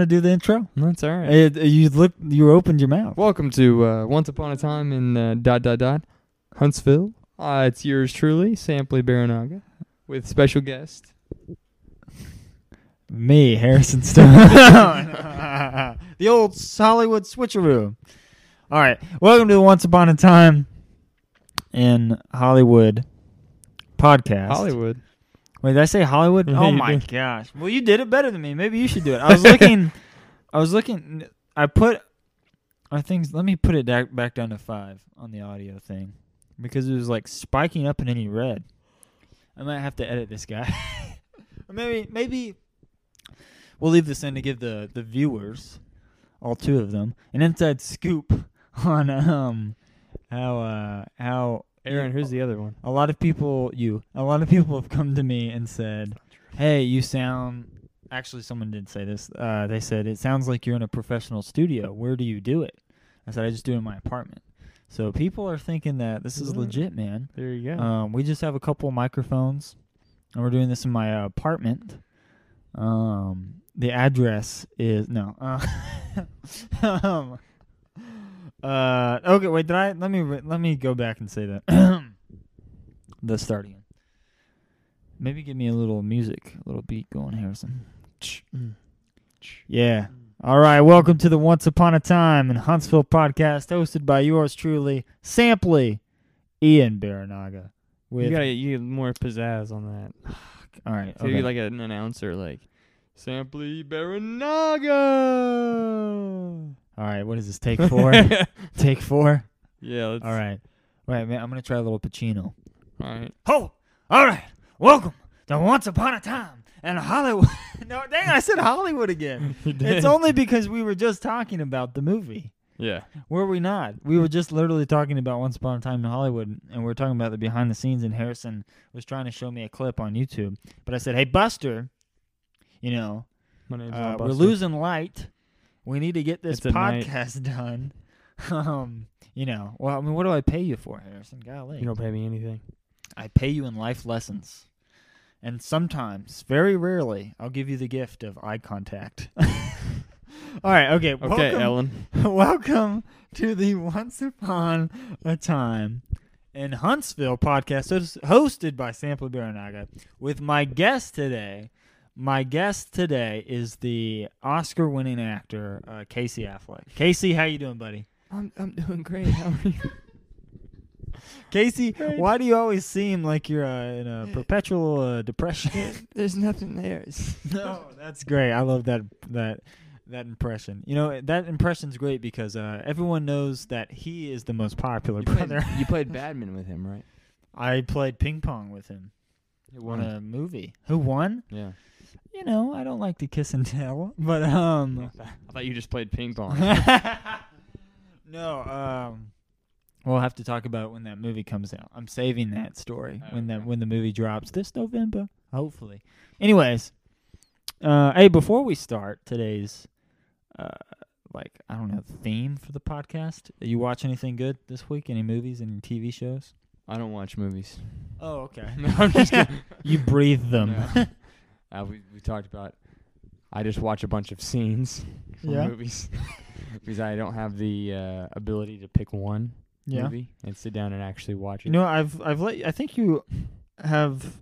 gonna do the intro? That's all right. It- you look. You opened your mouth. Welcome to uh, Once Upon a Time in uh, dot dot dot Huntsville. Uh, it's yours truly, Sampley Baranaga, with special guest. Me, Harrison Stone. the old Hollywood switcheroo. All right. Welcome to the Once Upon a Time in Hollywood podcast. Hollywood. Wait, did I say Hollywood? Oh my did. gosh. Well, you did it better than me. Maybe you should do it. I was looking. I was looking. I put our things. Let me put it da- back down to five on the audio thing because it was like spiking up and any red. I might have to edit this guy. or maybe maybe we'll leave this in to give the the viewers, all two of them, an inside scoop on um how uh how Aaron, who's the other one? a lot of people you. A lot of people have come to me and said hey you sound actually someone did say this. Uh, they said it sounds like you're in a professional studio. Where do you do it? I said i just do it in my apartment. So people are thinking that this is Yeah. legit man. There you go. um, we just have a couple microphones and we're doing this in my uh, apartment. Um, the address is no uh, um, uh, okay wait did i let me let me go back and say that the start again maybe give me a little music a little beat going harrison yeah all right welcome to the once upon a time in huntsville podcast hosted by yours truly sampley ian baranaga with you gotta you get more pizzazz on that. all right So you okay. like an announcer, like Sampley Baranaga. All right what is this take four take four yeah. Let's, all right wait man i'm gonna try a little pacino All right. Oh, all right. Welcome to Once Upon a Time in Hollywood. no, dang, I said Hollywood again. It's only because we were just talking about the movie. yeah. Were we not? We were just literally talking about Once Upon a Time in Hollywood, and we are talking about the behind the scenes. And Harrison was trying to show me a clip on YouTube, but I said, "Hey, Buster, you know, My name's uh, we're losing light. We need to get this podcast done." um, you know, well, I mean, what do I pay you for, Harrison? Golly, You don't pay me anything. I pay you in life lessons. And sometimes, very rarely, I'll give you the gift of eye contact. All right, okay. Okay, welcome, Ellen. welcome to the Once Upon a Time in Huntsville podcast hosted by Sample Baranaga with my guest today. My guest today is the Oscar-winning actor uh, Casey Affleck. Casey, how you doing, buddy? I'm I'm doing great. How are you? Casey, Great. why do you always seem like you're uh, in a perpetual uh, depression? There's nothing there. no, that's great. I love that that that impression. You know that impression's great because uh, everyone knows that he is the most popular You played, brother. you played badminton with him, right? I played ping pong with him Who on a movie. Who won? Yeah. You know, I don't like to kiss and tell, but um, I thought you just played ping pong. no, um, we'll have to talk about it when that movie comes out. I'm saving that story when that Okay. when the movie drops this November, hopefully. Anyways, uh, hey, before we start today's, uh, like I don't know, theme for the podcast, you watch anything good this week? Any movies? Any TV shows? I don't watch movies. Oh, okay. No, I'm just kidding. you breathe them. No. Uh, we we talked about. I just watch a bunch of scenes from Yeah. movies because I don't have the uh, ability to pick one yeah. movie and sit down and actually watch it. You know, I've I've let I think you have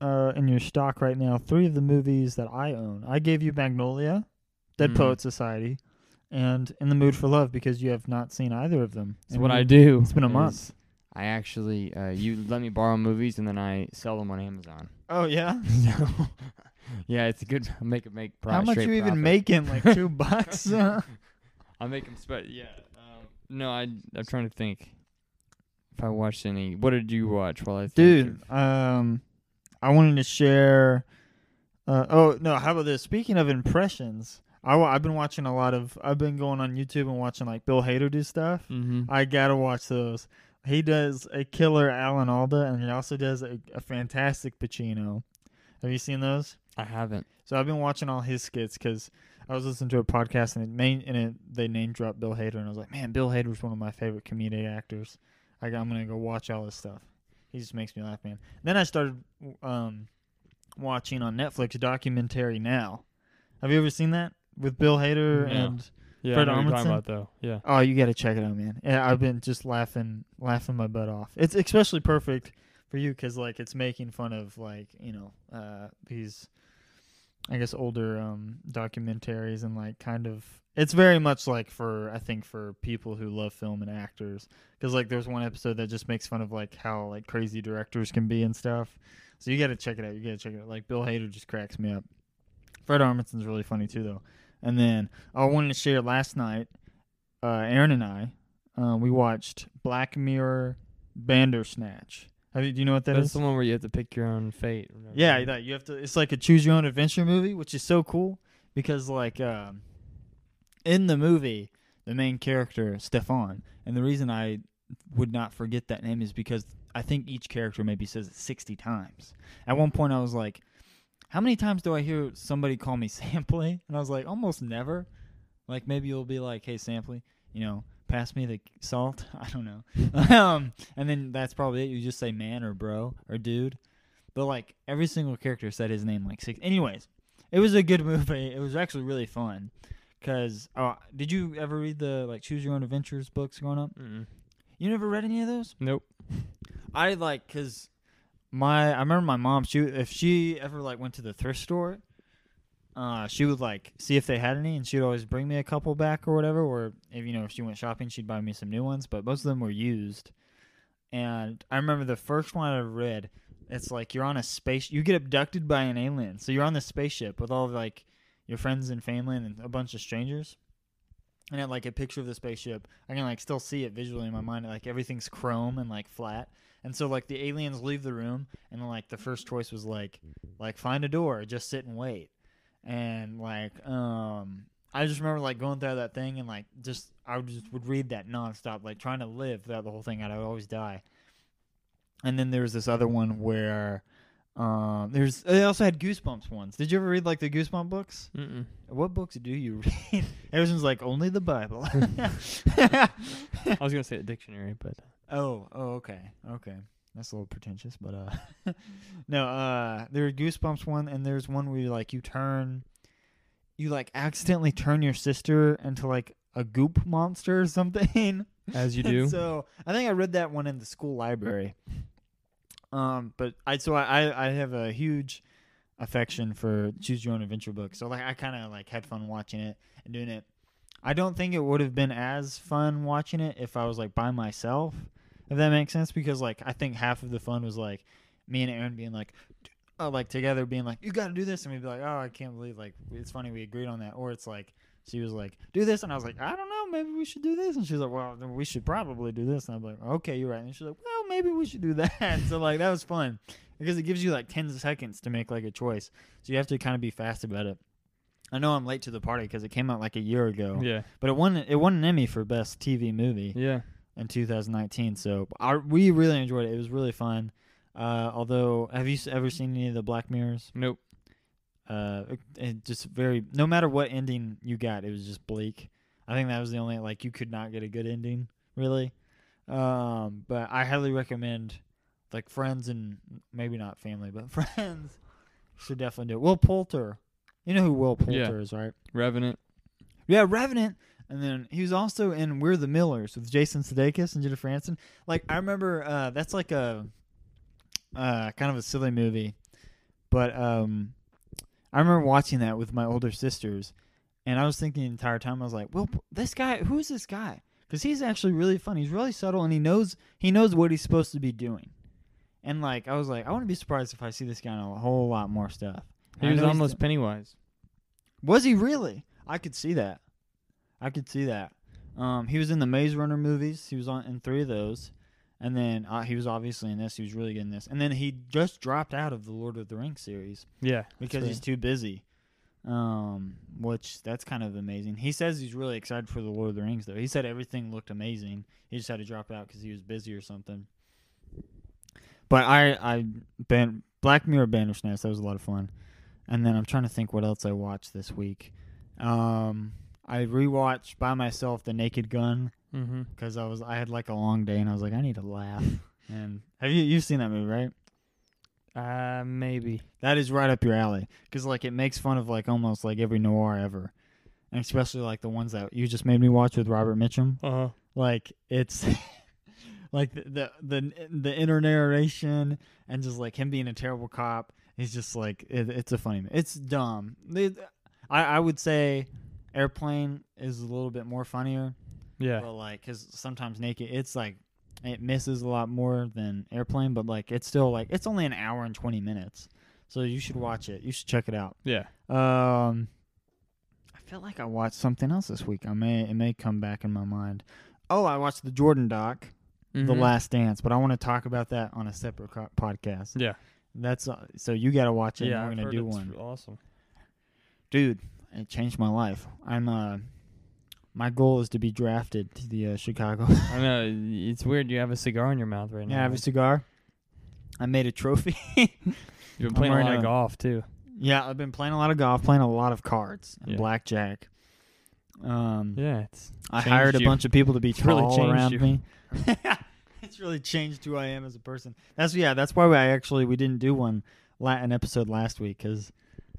uh in your stock right now three of the movies that I own. I gave you Magnolia, Dead Mhm. Poet Society, and In the Mood for Love because you have not seen either of them. That's And what I do. it's been a month. I actually uh, you let me borrow movies and then I sell them on Amazon. Oh yeah. so, yeah, it's a good make it make pro- How much you even profit. making? Like two bucks? I make them spe- yeah. Um, no, I I'm trying to think if I watched any. What did you watch while I think Dude, of- um, I wanted to share. Uh, oh no! How about this? Speaking of impressions, I I've been watching a lot of. I've been going on YouTube and watching like Bill Hader do stuff. Mhm. I gotta watch those. He does a killer Alan Alda, and he also does a, a fantastic Pacino. Have you seen those? I haven't. So I've been watching all his skits because I was listening to a podcast and it main and it, they name dropped Bill Hader, and I was like, man, Bill Hader's one of my favorite comedic actors. I, I'm gonna go watch all his stuff. He just makes me laugh, man. Then I started um, watching on Netflix documentary now. Have you ever seen that with Bill Hader No. and Yeah, Fred I know what you're talking Armisen? about though. Yeah. oh, you got to check it out, man. Yeah, I've been just laughing, laughing my butt off. It's especially perfect for you because like it's making fun of like you know uh these, I guess older um documentaries and like kind of it's very much like for I think for people who love film and actors because like there's one episode that just makes fun of like how like crazy directors can be and stuff. So you got to check it out. You got to check it out. Like Bill Hader just cracks me up. Fred Armisen's really funny too though. And then I wanted to share last night. Uh, Aaron and I, uh, we watched Black Mirror Bandersnatch. Have you, do you know what that is? That's the one where you have to pick your own fate. Yeah, that you have to. It's like a choose your own adventure movie, which is so cool because like um, in the movie, the main character Stefan, and the reason I would not forget that name is because I think each character maybe says it sixty times. At one point, I was like, "How many times do I hear somebody call me Sampley?" And I was like, "Almost never." Like maybe you'll be like, "Hey, Sampley," you know. Pass me the salt. I don't know. um, and then that's probably it. You just say man or bro or dude. But like every single character said his name like six. Anyways, it was a good movie. It was actually really fun. Cause uh, did you ever read the like Choose Your Own Adventures books growing up? Mm-mm. You never read any of those? Nope. I like cause my I remember my mom. She if she ever like went to the thrift store, uh, she would like see if they had any, and she'd always bring me a couple back or whatever. Or if you know if she went shopping, she'd buy me some new ones. But most of them were used. And I remember the first one I read. It's like you're on a space. You get abducted by an alien, so you're on the spaceship with all of like your friends and family and a bunch of strangers. And I had like a picture of the spaceship. I can like still see it visually in my mind. Like everything's chrome and like flat. And so like the aliens leave the room, and like the first choice was like like find a door, just sit and wait. And like um I just remember like going through that thing and like just I would just would read that nonstop, like trying to live throughout the whole thing. I would always die. And then there was this other one where um there's they also had Goosebumps ones. Did you ever read like the Goosebump books? Mm-mm. What books do you read? Everyone's like only the Bible. I was gonna say a dictionary, but Oh, oh, okay, okay. That's a little pretentious, but uh, no. Uh, there's Goosebumps one, and there's one where you like you turn, you like accidentally turn your sister into like a goop monster or something. as you do. so I think I read that one in the school library. Um, but I so I I have a huge affection for choose your own adventure books. So like I kind of like had fun watching it and doing it. I don't think it would have been as fun watching it if I was like by myself. If that makes sense, because like I think half of the fun was like me and Aaron being like, uh, like together being like, you got to do this, and we'd be like, oh, I can't believe like it's funny we agreed on that, or it's like she was like, do this, and I was like, I don't know, maybe we should do this, and she's like, well, we should probably do this, and I'm like, okay, you're right, and she's like, well, maybe we should do that. so like that was fun because it gives you like ten seconds to make like a choice, so you have to kind of be fast about it. I know I'm late to the party because it came out like a year ago, Yeah. but it won it won an Emmy for best TV movie Yeah. In 2019. So I, we really enjoyed it. It was really fun. Uh, although, have you ever seen any of the Black Mirrors? Nope. Uh, it, it just very. No matter what ending you got, it was just bleak. I think that was the only like you could not get a good ending really. Um, but I highly recommend like friends and maybe not family, but friends should definitely do it. Will Poulter, you know who Will Poulter Yeah. is, right? Revenant. Yeah, Revenant. And then he was also in We're the Millers with Jason Sudeikis and Jennifer Aniston. Like I remember, uh, that's like a uh, kind of a silly movie, but um, I remember watching that with my older sisters, and I was thinking the entire time I was like, "Well, this guy, who's this guy?" Because he's actually really fun. He's really subtle, and he knows he knows what he's supposed to be doing. And like I was like, I wouldn't be surprised if I see this guy in a whole lot more stuff. He I was almost Pennywise. was he really? I could see that. I could see that. Um, he was in the Maze Runner movies. He was on in three of those, and then uh, he was obviously in this. He was really good in this, and then he just dropped out of the Lord of the Rings series Yeah. because he's too busy. Um, which that's kind of amazing. He says he's really excited for the Lord of the Rings, though. He said everything looked amazing. He just had to drop out because he was busy or something. But I, I, ban- Black Mirror Bandersnatch. That was a lot of fun. And then I'm trying to think what else I watched this week. Um, I rewatched by myself The Naked Gun Mm-hmm. because I was I had like a long day and I was like I need to laugh. and have you you've seen that movie right? Uh, maybe. That is right up your alley because like it makes fun of like almost like every noir ever. and especially like the ones that you just made me watch with Robert Mitchum. Uh huh. Like it's like the, the the the inner narration and just like him being a terrible cop. He's just like it, it's a funny. It's dumb. It- I I would say Airplane is a little bit more funnier, Yeah. but like because sometimes Naked it's like it misses a lot more than Airplane, but like it's still like it's only an hour and twenty minutes, so you should watch it. You should check it out. yeah. Um, I feel like I watched something else this week. I may it may come back in my mind. Oh, I watched the Jordan doc, The Mhm. Last Dance, but I want to talk about that on a separate co- podcast. Yeah. That's uh, so you got to watch it. Yeah. and we're I've gonna do one, Awesome. dude. It changed my life. I'm uh, my goal is to be drafted to the uh, Chicago. I know it's weird. You have a cigar in your mouth right now. yeah, I have a cigar. I made a trophy. You've been playing a lot of golf too. yeah, I've been playing a lot of golf, playing a lot of cards, and Yeah. blackjack. Um, Yeah, it's I hired a you. bunch of people to be It's tall changed around you. me. it's really changed who I am as a person. That's yeah. That's why I actually we didn't do one Latin episode last week because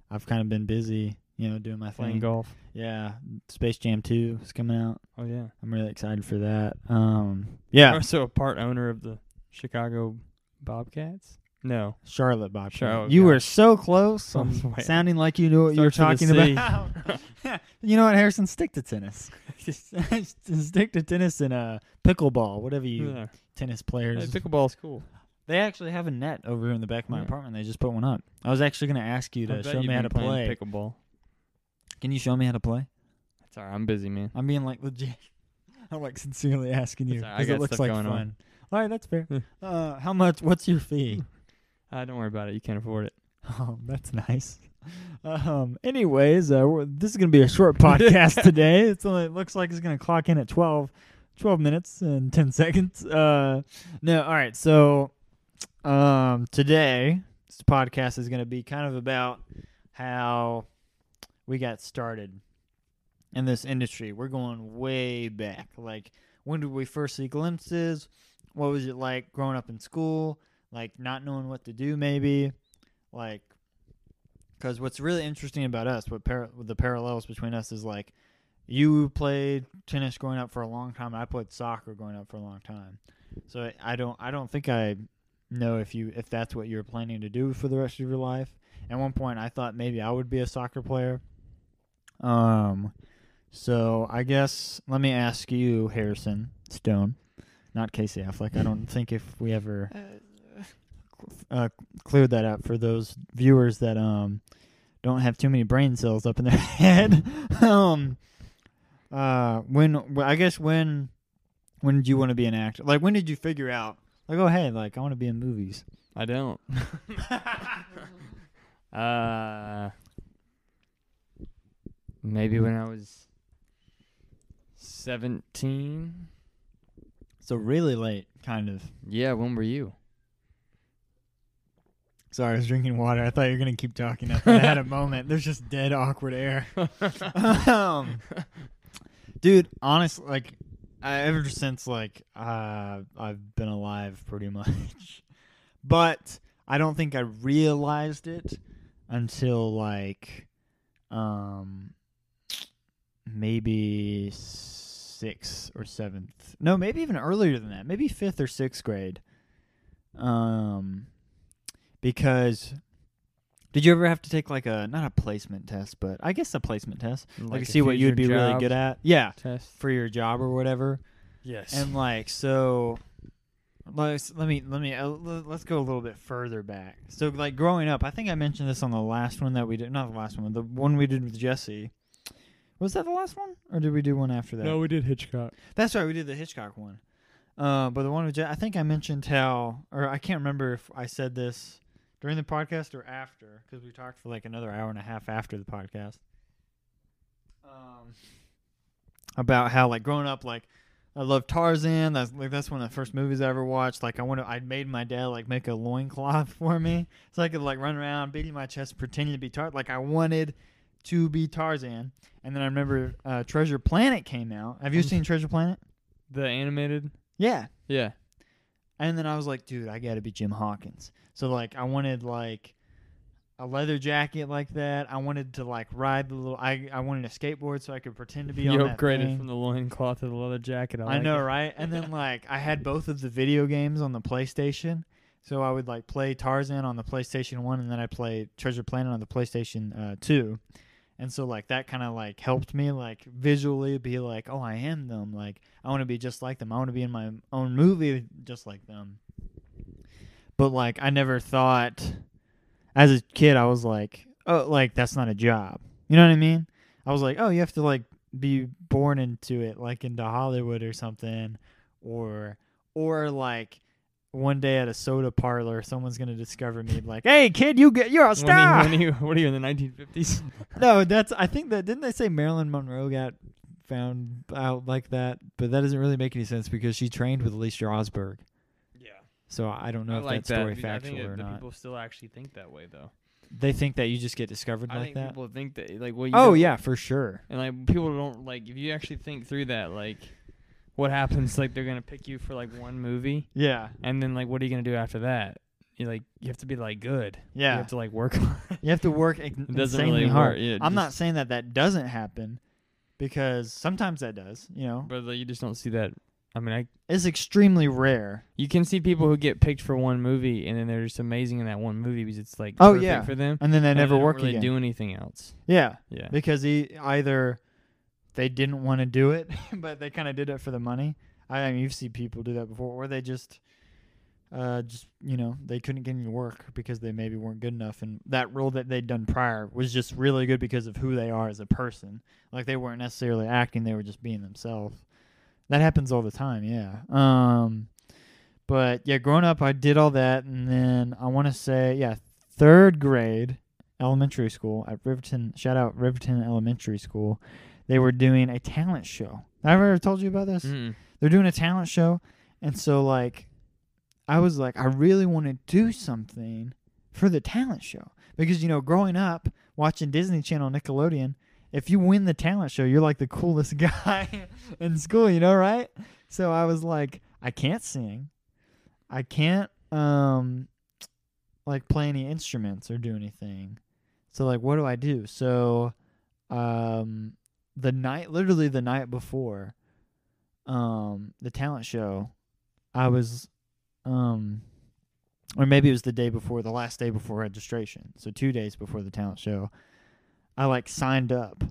I've kind of been busy, you know, doing my playing thing. golf. Yeah, Space Jam Two is coming out. Oh yeah. I'm really excited for that. Um, You're yeah, also a part owner of the Chicago Bobcats. No. Charlotte Bobcats. Charlotte, you were so close, wait. sounding like you knew what you were talking with a C. about. you know what, Harrison? Stick to tennis. Stick to tennis and uh, pickleball, whatever you Yeah. tennis Hey, players. pickleball's cool. They actually have a net over here in the back of my Yeah. apartment. They just put one up. I was actually going to ask you to show me how to play. pickleball. Can you show me how to play? It's alright. I'm busy, man. I'm being like legit. I'm like sincerely asking you all right, because got it looks like going fun. on. All right, that's fair. Uh, how much? What's your fee? Uh, don't worry about it. You can't afford it. Oh, that's nice. Um. Anyways, uh, this is gonna be a short podcast today. It's only, it looks like it's gonna clock in at 12, 12 minutes and ten seconds. Uh, no. All right. So, um, today this podcast is gonna be kind of about how we got started in this industry. We're going way back. Like, when did we first see glimpses? What was it like growing up in school? Like, not knowing what to do, maybe like because what's really interesting about us what par- the parallels between us is like you played tennis growing up for a long time i played soccer growing up for a long time so I- don't i don't think i know if you if that's what you're planning to do for the rest of your life at one point i thought maybe i would be a soccer player um so i guess let me ask you harrison stone not casey affleck i don't think if we ever uh, cleared that up for those viewers that um don't have too many brain cells up in their head. um, uh, when I guess when when did you want to be an actor? Like when did you figure out? Like oh hey, like I want to be in movies. I don't. uh, maybe when I was seventeen. So really late, kind of. Yeah, when were you? Sorry, I was drinking water. I thought you were gonna keep talking. I had a moment. There's just dead awkward air. um, dude, honestly, like, I, ever since like uh, I've been alive, pretty much. But I don't think I realized it until like, um, maybe sixth or seventh. No, maybe even earlier than that. Maybe fifth or sixth grade. Um, because did you ever have to take like a not a placement test, but I guess a placement test, like, a to see what you'd be really good at? Yeah, Test. for your job or whatever. Yes. And like so, let's let me let me uh, let's go a little bit further back. So like growing up, I think I mentioned this on the last one that we did, not the last one, the one we did with Jesse. Was that the last one, or did we do one after that? no, we did Hitchcock. That's right, we did the Hitchcock one. Uh, but the one with I think I mentioned how, or I can't remember if I said this during the podcast or after, because we talked for like another hour and a half after the podcast. Um, about how like growing up, like I love Tarzan. That's like that's one of the first movies I ever watched. Like I want to, I made my dad like make a loincloth for me so I could like run around beating my chest, pretending to be Tarzan. Like I wanted to be Tarzan. And then I remember uh, Treasure Planet came out. Have you Um, seen Treasure Planet? The animated. Yeah. Yeah. And then I was like, dude, I got to be Jim Hawkins. So like I wanted like a leather jacket like that. I wanted to like ride the little. I I wanted a skateboard so I could pretend to be You on that upgraded thing. from the loincloth to the leather jacket. I, I like know, it. right? And then like I had both of the video games on the PlayStation. So I would like play Tarzan on the PlayStation 1 and then I play Treasure Planet on the PlayStation uh, 2. And so like that kind of like helped me like visually be like, "Oh, I am them. Like I want to be just like them. I want to be in my own movie just like them." But like I never thought as a kid I was like, "Oh, like that's not a job." You know what I mean? I was like, "Oh, you have to like be born into it like into Hollywood or something or or like one day at a soda parlor someone's going to discover me like, "Hey kid, you get you're a When star." you, when you, what are you in the 1950s? no, that's I think that didn't they say Marilyn Monroe got found out like that, but that doesn't really make any sense because she trained with Lee Strasberg. yeah, So I don't know I if like that story that. I think factual or the not. people still actually think that way, though. they think that you just get discovered I like think that. people think that, like, well, you Oh don't- yeah, for sure. and like people don't like if you actually think through that, like, what happens? Like, they're gonna pick you for like one movie, Yeah. and then like, what are you gonna do after that? You like, you have to be like good. Yeah. You have to like work. hard. You have to work It doesn't insanely really hard. work. Yeah, I'm not saying that that doesn't happen because sometimes that does, you know. but like, you just don't see that. I mean, I It's extremely rare. you can see people who get picked for one movie and then they're just amazing in that one movie because it's like Oh, perfect yeah. for them. And then they and never don't work really again. do anything else. yeah. Yeah. because he either they didn't want to do it, but they kind of did it for the money. I mean, you've seen people do that before, or they just, uh, just you know, they couldn't get any work because they maybe weren't good enough, and that role that they'd done prior was just really good because of who they are as a person. Like they weren't necessarily acting; they were just being themselves. That happens all the time, yeah. Um, but yeah, growing up, I did all that, and then I want to say, yeah, third grade elementary school at Riverton. Shout out Riverton Elementary School. They were doing a talent show. I've ever told you about this? Mm. They're doing a talent show, and so like, I was like, I really want to do something for the talent show because you know, growing up watching Disney Channel, Nickelodeon, if you win the talent show, you're like the coolest guy in school, you know, right? So I was like, I can't sing, I can't um like play any instruments or do anything. So like what do I do? So um the night literally the night before um the talent show I was um or maybe it was the day before the last day before registration. So 2 days before the talent show. I like signed up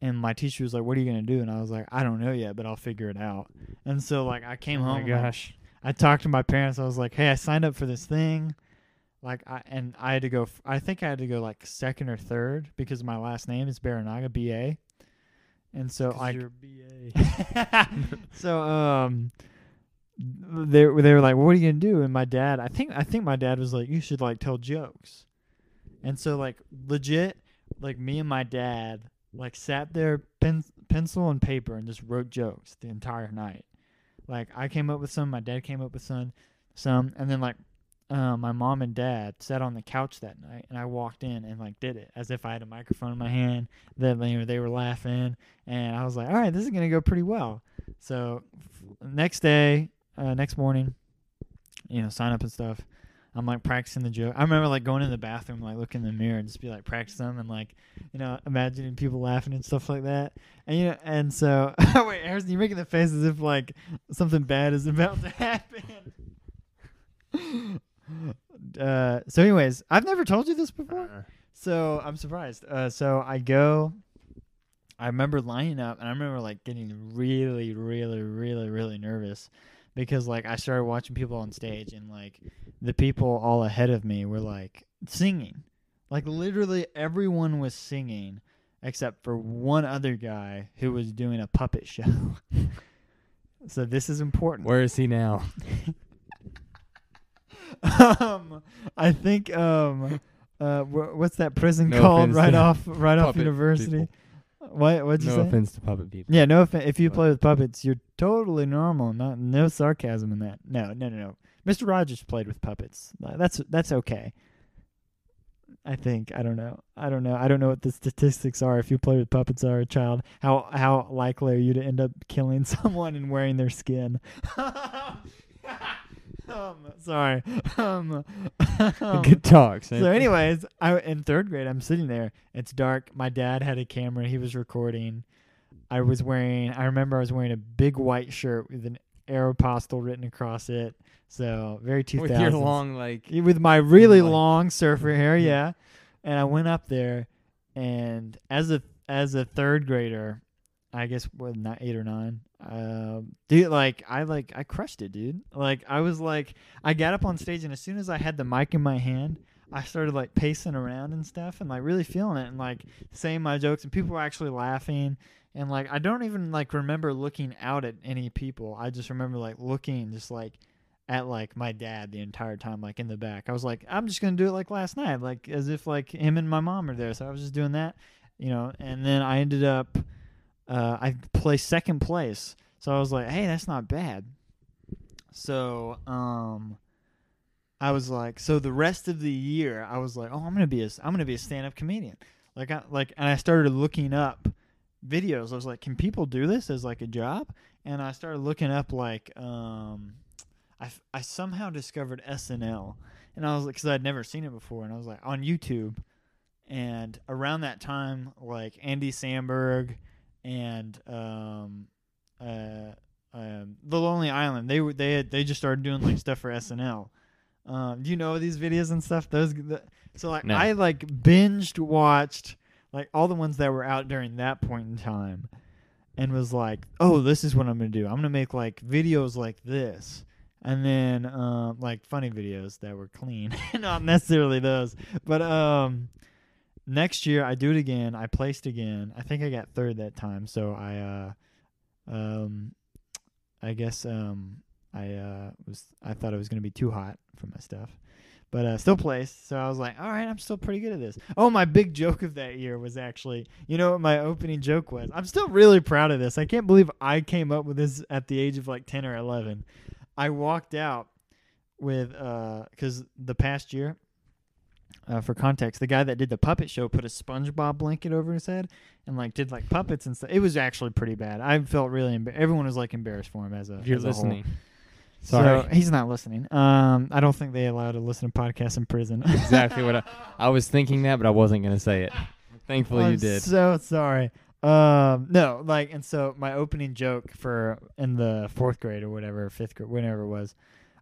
and my teacher was like what are you going to do and I was like I don't know yet but I'll figure it out. And so like I came oh home my like, gosh. I talked to my parents. I was like, "Hey, I signed up for this thing." Like I and I had to go I think I had to go like second or third because my last name is Baranaga B A. And so I you're BA. So um they they were like, "What are you going to do?" And my dad, I think I think my dad was like, "You should like tell jokes." And so like legit like me and my dad like sat there pen, pencil and paper and just wrote jokes the entire night. Like I came up with some, my dad came up with some, some, and then like uh, my mom and dad sat on the couch that night, and I walked in and like did it as if I had a microphone in my hand. Then you know they were laughing, and I was like, all right, this is gonna go pretty well. So next day, uh, next morning, you know, sign up and stuff. I'm like practicing the joke. I remember like going in the bathroom, like looking in the mirror and just be like practicing them and like, you know, imagining people laughing and stuff like that. And you know, and so wait, Harrison, you're making the face as if like something bad is about to happen. Uh, so, anyways, I've never told you this before. Uh, So I'm surprised. Uh, so I go. I remember lining up, and I remember like getting really, really, really, really nervous because like I started watching people on stage, and like the people all ahead of me were like singing, like literally everyone was singing except for one other guy who was doing a puppet show. so this is important. Where is he now? um, I think um, uh, wh- what's that prison No called? offense Right to off, right off puppet university. people. What? What'd you say? no say? offense to puppet people. Yeah, no offense. If you play with puppets, you're totally normal. Not no sarcasm in that. No, no, no, no. Mr. Rogers played with puppets. Uh, That's that's okay. I think I don't know. I don't know. I don't know what the statistics are. If you play with puppets are a child, how how likely are you to end up killing someone and wearing their skin? um, sorry. Um, Good talk. So, anyways, I in third grade, I'm sitting there. It's dark. My dad had a camera. He was recording. I was wearing. I remember I was wearing a big white shirt with an Aeropostale written across it. So very 2000s. with your long like with my really Like- long surfer hair, yeah. And I went up there, and as a as a third grader, I guess what not eight or nine, um, dude, like I like I crushed it, dude. Like I was like I got up on stage, and as soon as I had the mic in my hand, I started like pacing around and stuff, and like really feeling it, and like saying my jokes, and people were actually laughing. And like I don't even like remember looking out at any people. I just remember like looking just like at like my dad the entire time, like in the back. I was like, I'm just gonna do it like last night, like as if like him and my mom are there. So I was just doing that, you know. And then I ended up, uh, I placed second place. So I was like, hey, that's not bad. So um, I was like, so the rest of the year, I was like, oh, I'm gonna be a, I'm gonna be a stand up comedian. Like I like, and I started looking up videos. I was like, can people do this as like a job? And I started looking up like um I, I somehow discovered SNL, and I was like, because I'd never seen it before, and I was like on YouTube, and around that time, like Andy Samberg and um, uh, um, The Lonely Island, they were they had they just started doing like stuff for SNL. Um, do you know these videos and stuff? Those the, so like No. I like binged watched like all the ones that were out during that point in time, and was like, oh, this is what I'm gonna do. I'm gonna make like videos like this and then um like funny videos that were clean not necessarily those but um next year i do it again. I placed again. I think i got third that time. So i uh um i guess um i uh was i thought it was to be too hot for my stuff but uh still placed. So i was like all right i'm still pretty good at this. Oh my big joke of that year was actually you know what my opening joke was? I'm still really proud of this. I can't believe i came up with this at the age of like 10 or 11 I walked out with uh, because the past year, uh, for context, the guy that did the puppet show put a SpongeBob blanket over his head and like did like puppets and stuff. It was actually pretty bad. I felt really embar- everyone was like embarrassed for him as a if you're as a whole. listening. So Sorry. he's not listening. Um, I don't think they allow to listen to podcasts in prison. exactly what I, I was thinking that, but I wasn't gonna say it. Thankfully, I'm you did. So sorry. Um, no, like, and so my opening joke for in the fourth grade or whatever, fifth grade, whenever it was,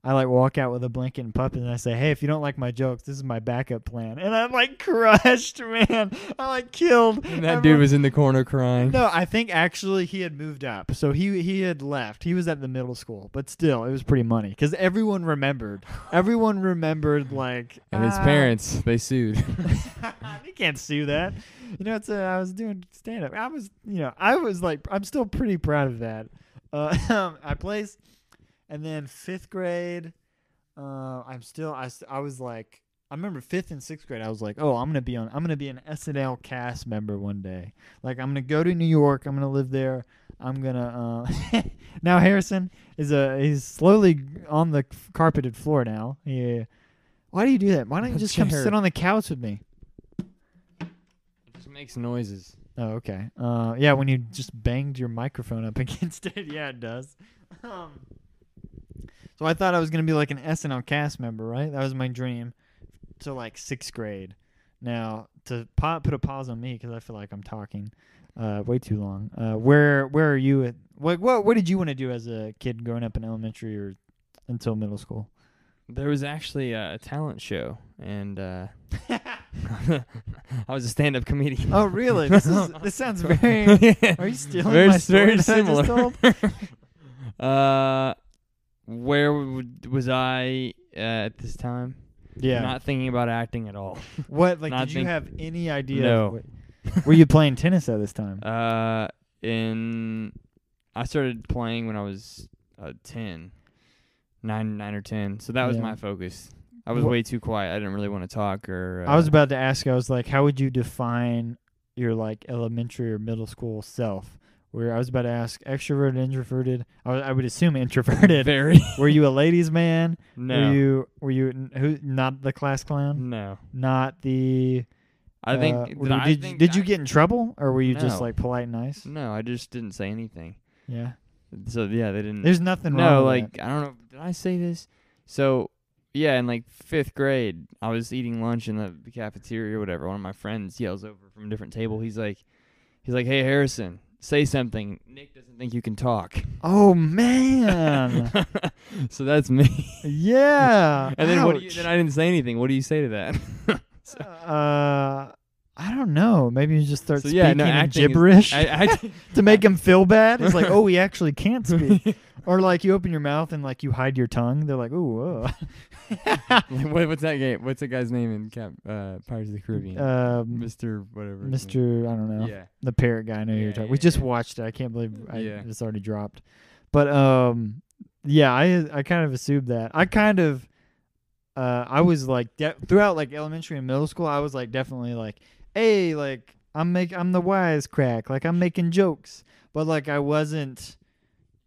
I like walk out with a blanket and puppet, and I say, "Hey, if you don't like my jokes, this is my backup plan." And I'm like crushed, man. I like killed. And that dude everyone- was in the corner crying. No, I think actually he had moved up, so he he had left. He was at the middle school, but still, it was pretty money because everyone remembered. Everyone remembered like And his ah, parents, they sued. they can't sue that. You know, it's uh, I was doing stand up. I was, you know, I was like, I'm still pretty proud of that. Uh, I placed, and then fifth grade, uh, I'm still, I, I was like, I remember fifth and sixth grade, I was like, oh, I'm gonna be on, I'm gonna be an SNL cast member one day. Like, I'm gonna go to New York. I'm gonna live there. I'm gonna. Uh, now Harrison is a he's slowly on the carpeted floor now. Yeah. Why do you do that? Why don't you just come sit on the couch with me? It just makes noises. Oh, okay. Uh, yeah, when you just banged your microphone up against it, yeah, it does. Um, so I thought I was gonna be like an SNL cast member, right? That was my dream. To like sixth grade. Now to pa- put a pause on me because I feel like I'm talking uh, way too long. Uh, where where are you at? What what what did you want to do as a kid growing up in elementary or until middle school? There was actually a talent show, and uh, I was a stand-up comedian. oh, really? This is this sounds very. Are you stealing very, my story very that I just similar. uh, where would, was I uh, at this time? Yeah. Not thinking about acting at all. What like Not did you think- have any idea? No. of what- were you playing tennis at this time? Uh, in I started playing when I was uh, 10, 9, 9 or 10. So that was Yeah. my focus. I was Wha- way too quiet. I didn't really want to talk or. Uh, I was about to ask. I was like, how would you define your like elementary or middle school self? Where I was about to ask, extroverted, introverted. I, would- I would assume introverted. very. were you a ladies' man? no. Were you were you who? Not the class clown. no. Not the. I think. uh, did, I did, think did you I- get in trouble, or were you just like polite and nice? No, I just didn't say anything. Yeah. So yeah, they didn't. There's nothing wrong. no, like. I don't know. Did I say this? So yeah, in like fifth grade, I was eating lunch in the, the cafeteria or whatever. One of my friends yells over from a different table. He's like, he's like, "Hey Harrison, say something. Nick doesn't think you can talk." Oh man. so that's me. yeah. And then what? Do you, then I didn't say anything. What do you say to that? uh I don't know. Maybe you just start So, speaking no, acting is- gibberish I, I, to make him feel bad. It's like, oh, he actually can't speak. or like you open your mouth and like you hide your tongue. They're like. Like, what, what's that game? What's that guy's name in Cap uh, Pirates of the Caribbean? um, Mr. Whatever. Mr. I don't know. Yeah. The parrot guy. I know who you're Yeah, talking. yeah, we just yeah. watched it. I can't believe I, Yeah. it's already dropped. But um, yeah, I I kind of assumed that. I kind of uh I was like de- throughout like elementary and middle school, I was like definitely like, hey, like I'm make I'm the wise crack, like I'm making jokes, but like I wasn't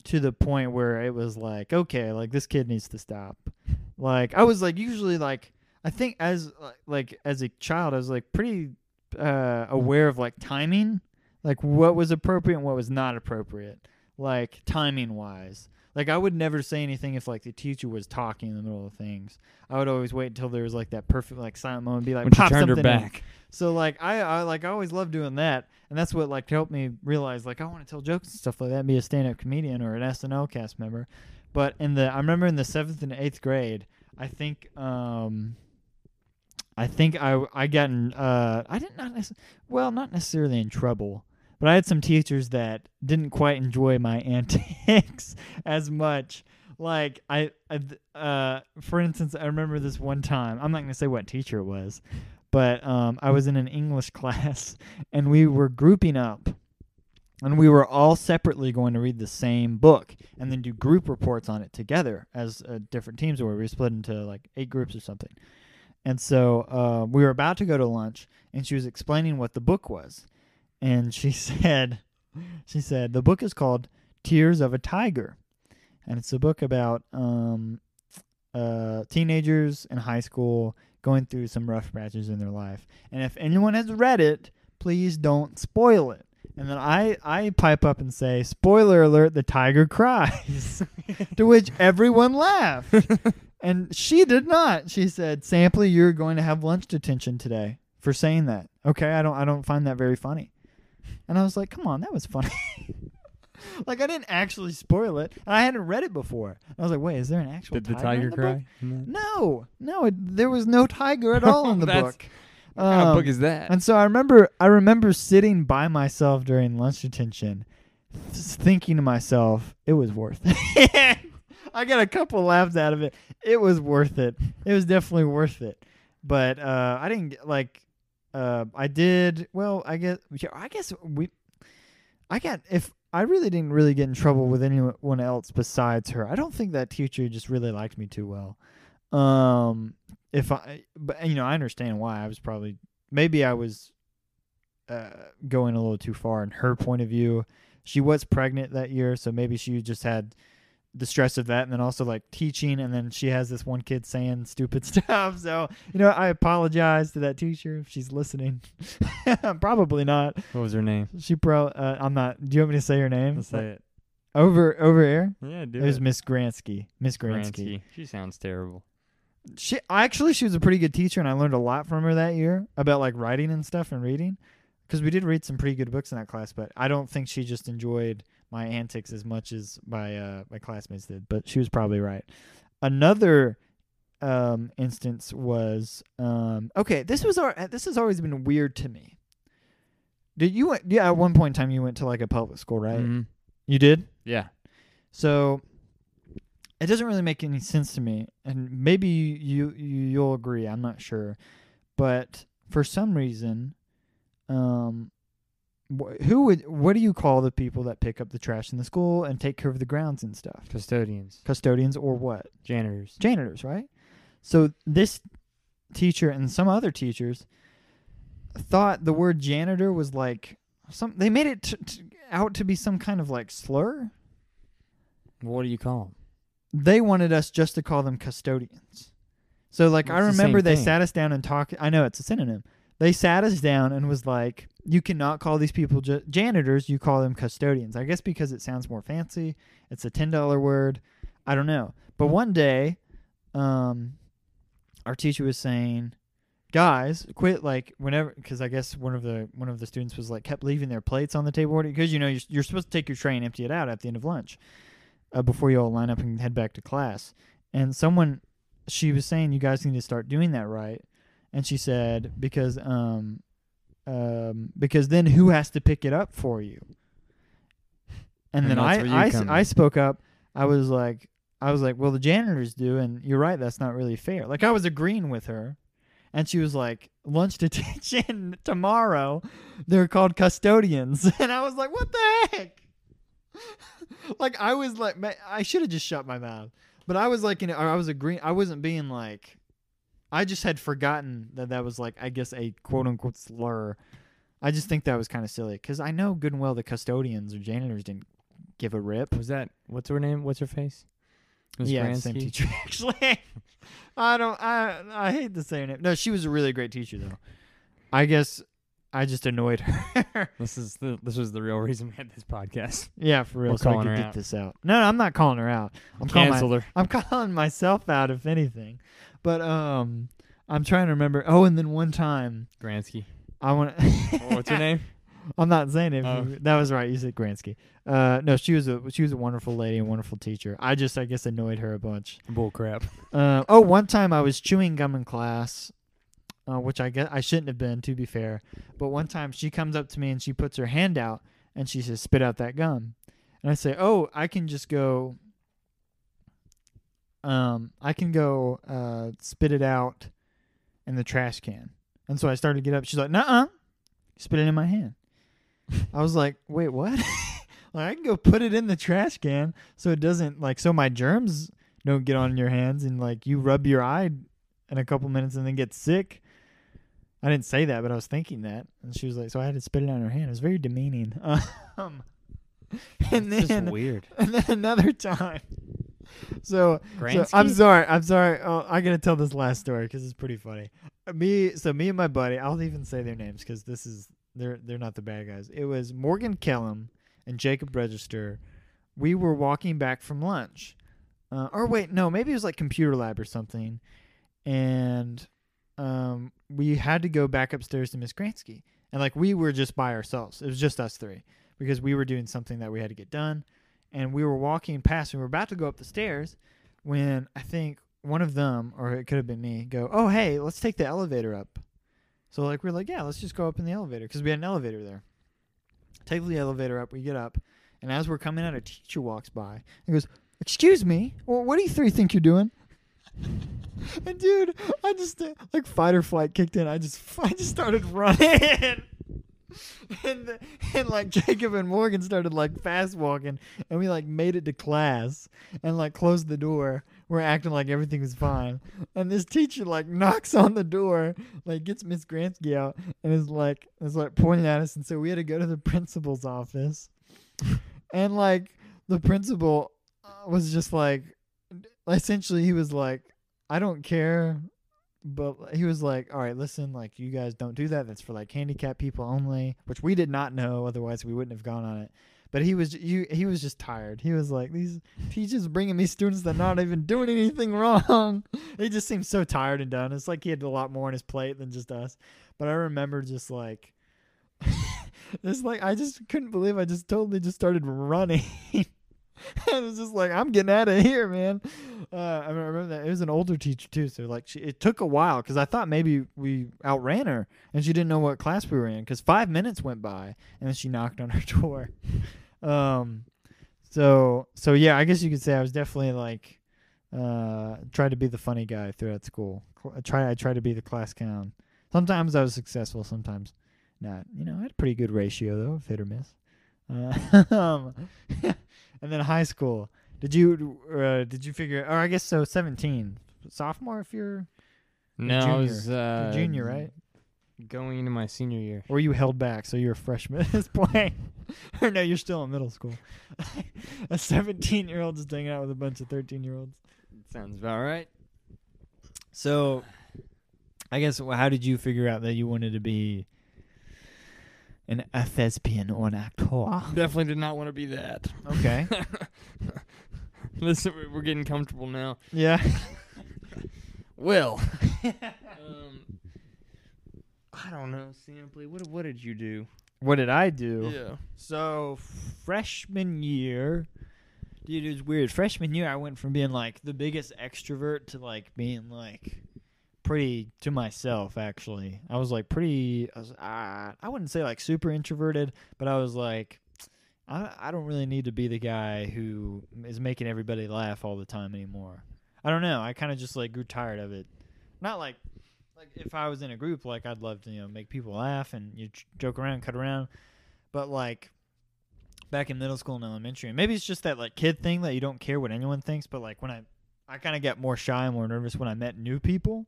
to the point where it was like, okay, like this kid needs to stop. Like I was like usually like I think as uh, like as a child I was like pretty uh aware of like timing, like what was appropriate and what was not appropriate, like timing wise. Like I would never say anything if like the teacher was talking in the middle of things. I would always wait until there was like that perfect like silent moment, and be like when she pop turned her something in. back. So like I, I like I always loved doing that, and that's what like helped me realize like I want to tell jokes and stuff like that, and be a stand-up comedian or an SNL cast member. But in the I remember in the seventh and eighth grade, I think um, I think I I got in uh I did not nec- well not necessarily in trouble, but I had some teachers that didn't quite enjoy my antics as much. Like I, I uh for instance, I remember this one time. I'm not gonna say what teacher it was, but um I was in an English class and we were grouping up. And we were all separately going to read the same book and then do group reports on it together as uh, different teams where we were split into like eight groups or something. And so uh, we were about to go to lunch, and she was explaining what the book was, and she said, she said the book is called Tears of a Tiger, and it's a book about um, uh, teenagers in high school going through some rough patches in their life. And if anyone has read it, please don't spoil it. And then I, I pipe up and say, spoiler alert, the tiger cries. to which everyone laughed. and she did not. She said, Sampley, you're going to have lunch detention today for saying that. Okay, I don't I don't find that very funny. And I was like, come on, that was funny. like I didn't actually spoil it. And I hadn't read it before. I was like, wait, is there an actual Did the tiger, tiger in the cry? book? No, no, it, there was no tiger at all in the That's- book. What kind of Um, book is that? and so I remember, I remember sitting by myself during lunch detention, th- thinking to myself, it was worth it. I got a couple laughs out of it. It was worth it. It was definitely worth it. But uh, I didn't get like, uh, I did. Well, I guess, I guess we, I got if I really didn't really get in trouble with anyone else besides her. I don't think that teacher just really liked me too well. Um, if I, but you know, I understand why. I was probably maybe I was uh, going a little too far in her point of view. She was pregnant that year, so maybe she just had the stress of that, and then also like teaching, and then she has this one kid saying stupid stuff. So you know, I apologize to that teacher if she's listening. probably not. what was her name? She pro. Uh, I'm not. Do you want me to say her name? Let's say it. Over over air. Yeah, do It was Miss Gransky. Miss Gransky. Gransky. She sounds terrible. She actually she was a pretty good teacher, and I learned a lot from her that year about like writing and stuff and reading, because we did read some pretty good books in that class. But I don't think she just enjoyed my antics as much as my uh, my classmates did. But she was probably right. Another um, instance was um, okay. This was our this has always been weird to me. Did you? Yeah, at one point in time you went to like a public school, right? Mhm. You did. Yeah. So it doesn't really make any sense to me, and maybe you, you you'll agree. I'm not sure, but for some reason, um, wh- who would what do you call the people that pick up the trash in the school and take care of the grounds and stuff? Custodians, Custodians or what? janitors. Janitors, right? So this teacher and some other teachers thought the word janitor was like some. They made it t- t- out to be some kind of like slur. What do you call them? They wanted us just to call them custodians. So like I It's the remember they thing. sat us down and talked. I know it's a synonym. They sat us down and was like, "You cannot call these people ju- janitors. You call them custodians." I guess because it sounds more fancy. It's a ten dollar word. I don't know. But one day, um, our teacher was saying, guys, quit like whenever, because I guess one of the one of the students was like kept leaving their plates on the table because you know you're, you're supposed to take your tray and empty it out at the end of lunch, uh, before you all line up and head back to class. And someone, she was saying, you guys need to start doing that right. And she said because um, um, because then who has to pick it up for you? And, And then I, I I, s- come I spoke up. I was like I was like, well, the janitors do, and you're right. That's not really fair. Like I was agreeing with her, and she was like, lunch detention tomorrow. They're called custodians, and I was like, what the heck? like I was like, ma- I should have just shut my mouth. But I was like, you know, I was agreeing. I wasn't being like, I just had forgotten that that was like, I guess, a quote unquote slur. I just think that was kind of silly because I know good and well the custodians or janitors didn't give a rip. Was that what's her name? What's her face? Yeah, same teacher actually. I don't. I I hate to say her name. No, she was a really great teacher though. I guess I just annoyed her. This is the this was the real reason we had this podcast. yeah, for real. We're so I calling could her get out. this out. No, no, I'm not calling her out. I'm calling my, her. I'm calling myself out if anything. But um, I'm trying to remember. Oh, and then one time Gransky. I want. What's her name? I'm not saying it. Oh. That was right. You said Gransky. Uh, no, she was a she was a wonderful lady and wonderful teacher. I just I guess annoyed her a bunch. Bull crap. Uh, oh, one time I was chewing gum in class, uh, which I guess I shouldn't have been, to be fair. But one time she comes up to me and she puts her hand out and she says, "Spit out that gum," and I say, "Oh, I can just go. Um, I can go uh, spit it out in the trash can." And so I started to get up. She's like, "Nuh-uh, spit it in my hand." I was like, "Wait, what?" like I can go put it in the trash can so it doesn't like so my germs don't get on your hands and like you rub your eye in a couple minutes and then get sick. I didn't say that, but I was thinking that, and she was like, "So I had to spit it on her hand." It was very demeaning. Um, and It's then weird. and then another time. So, so I'm sorry. I'm sorry. Oh, I gotta tell this last story because it's pretty funny. Uh, Me, so me and my buddy. I'll even say their names because this is they're they're not the bad guys. It was Morgan Kellum and Jacob Register. We were walking back from lunch, uh, or wait, no, maybe it was like computer lab or something, and um, we had to go back upstairs to Miss Gransky, and like we were just by ourselves. It was just us three because we were doing something that we had to get done and we were walking past and we were about to go up the stairs when I think one of them, or it could have been me, go, "Oh, hey, let's take the elevator up." So like we're like, "Yeah, let's just go up in the elevator because we had an elevator there." Take the elevator up. We get up, and as we're coming out, a teacher walks by and goes, "Excuse me, well, what do you three think you're doing?" and dude, I just like fight or flight kicked in. I just I just started running. and and like Jacob and Morgan started like fast walking, and we like made it to class and like closed the door. We're acting like everything was fine, and this teacher like knocks on the door, like gets Miss Gransky out, and is like is like pointing at us, and so we had to go to the principal's office, and like the principal uh, was just like, essentially he was like, I don't care but he was like, "All right, listen, like you guys don't do that. That's for like handicapped people only," which we did not know. Otherwise, we wouldn't have gone on it. But he was you. He was just tired. He was like, "These teachers bringing me students that not even doing anything wrong." he just seemed so tired and done. It's like he had a lot more on his plate than just us. But I remember just like, it's like I just couldn't believe I just totally just started running. it was just like I'm getting out of here, man. Uh, I remember that it was an older teacher too, so like she, it took a while because I thought maybe we outran her and she didn't know what class we were in because five minutes went by and then she knocked on her door. Um, so so yeah, I guess you could say I was definitely like uh tried to be the funny guy throughout school. I try I tried to be the class clown. Sometimes I was successful, sometimes not. You know, I had a pretty good ratio though, of hit or miss. Uh, um, and then high school. Did you uh, did you figure? Or I guess so. Seventeen, sophomore if you're No, junior. was uh, junior, right? Going into my senior year. Or you held back, so you're a freshman at this point. or no, you're still in middle school. a seventeen year old just hanging out with a bunch of thirteen year olds. Sounds about right. So, I guess wh- how did you figure out that you wanted to be an a thespian or an actor? Definitely did not want to be that. Okay. Listen, we- we're getting comfortable now. yeah. well, um, I don't know, simply. What what did you do? What did I do? Yeah. So freshman year, dude, it was weird. Freshman year, I went from being like the biggest extrovert to like being like pretty to myself. Actually, I was like pretty. I was. Uh, I wouldn't say like super introverted, but I was like. I, I don't really need to be the guy who is making everybody laugh all the time anymore. I don't know. I kind of just like grew tired of it. Not like like if I was in a group, like I'd love to you know make people laugh and you joke around, cut around, but like back in middle school and elementary, and maybe it's just that like kid thing that you don't care what anyone thinks. But like when I I kind of get more shy, and more nervous when I met new people,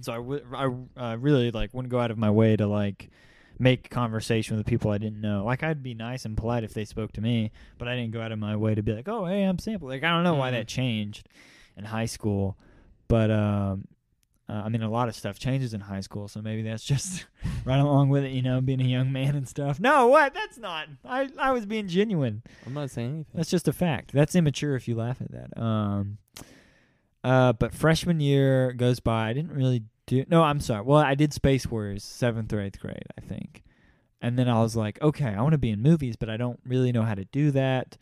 so I I uh, really like wouldn't go out of my way to like make conversation with the people I didn't know. Like I'd be nice and polite if they spoke to me, but I didn't go out of my way to be like, "Oh, hey, I'm Sample." Like I don't know why Mhm. that changed in high school, but um uh, I mean a lot of stuff changes in high school, so maybe that's just right along with it, you know, being a young man and stuff. No, what? That's not. I I was being genuine. I'm not saying anything. That's just a fact. That's immature if you laugh at that. Um, uh, but freshman year goes by. I didn't really do. No, I'm sorry. Well, I did Space Warriors seventh or eighth grade, I think. And then I was like, okay, I want to be in movies, but I don't really know how to do that.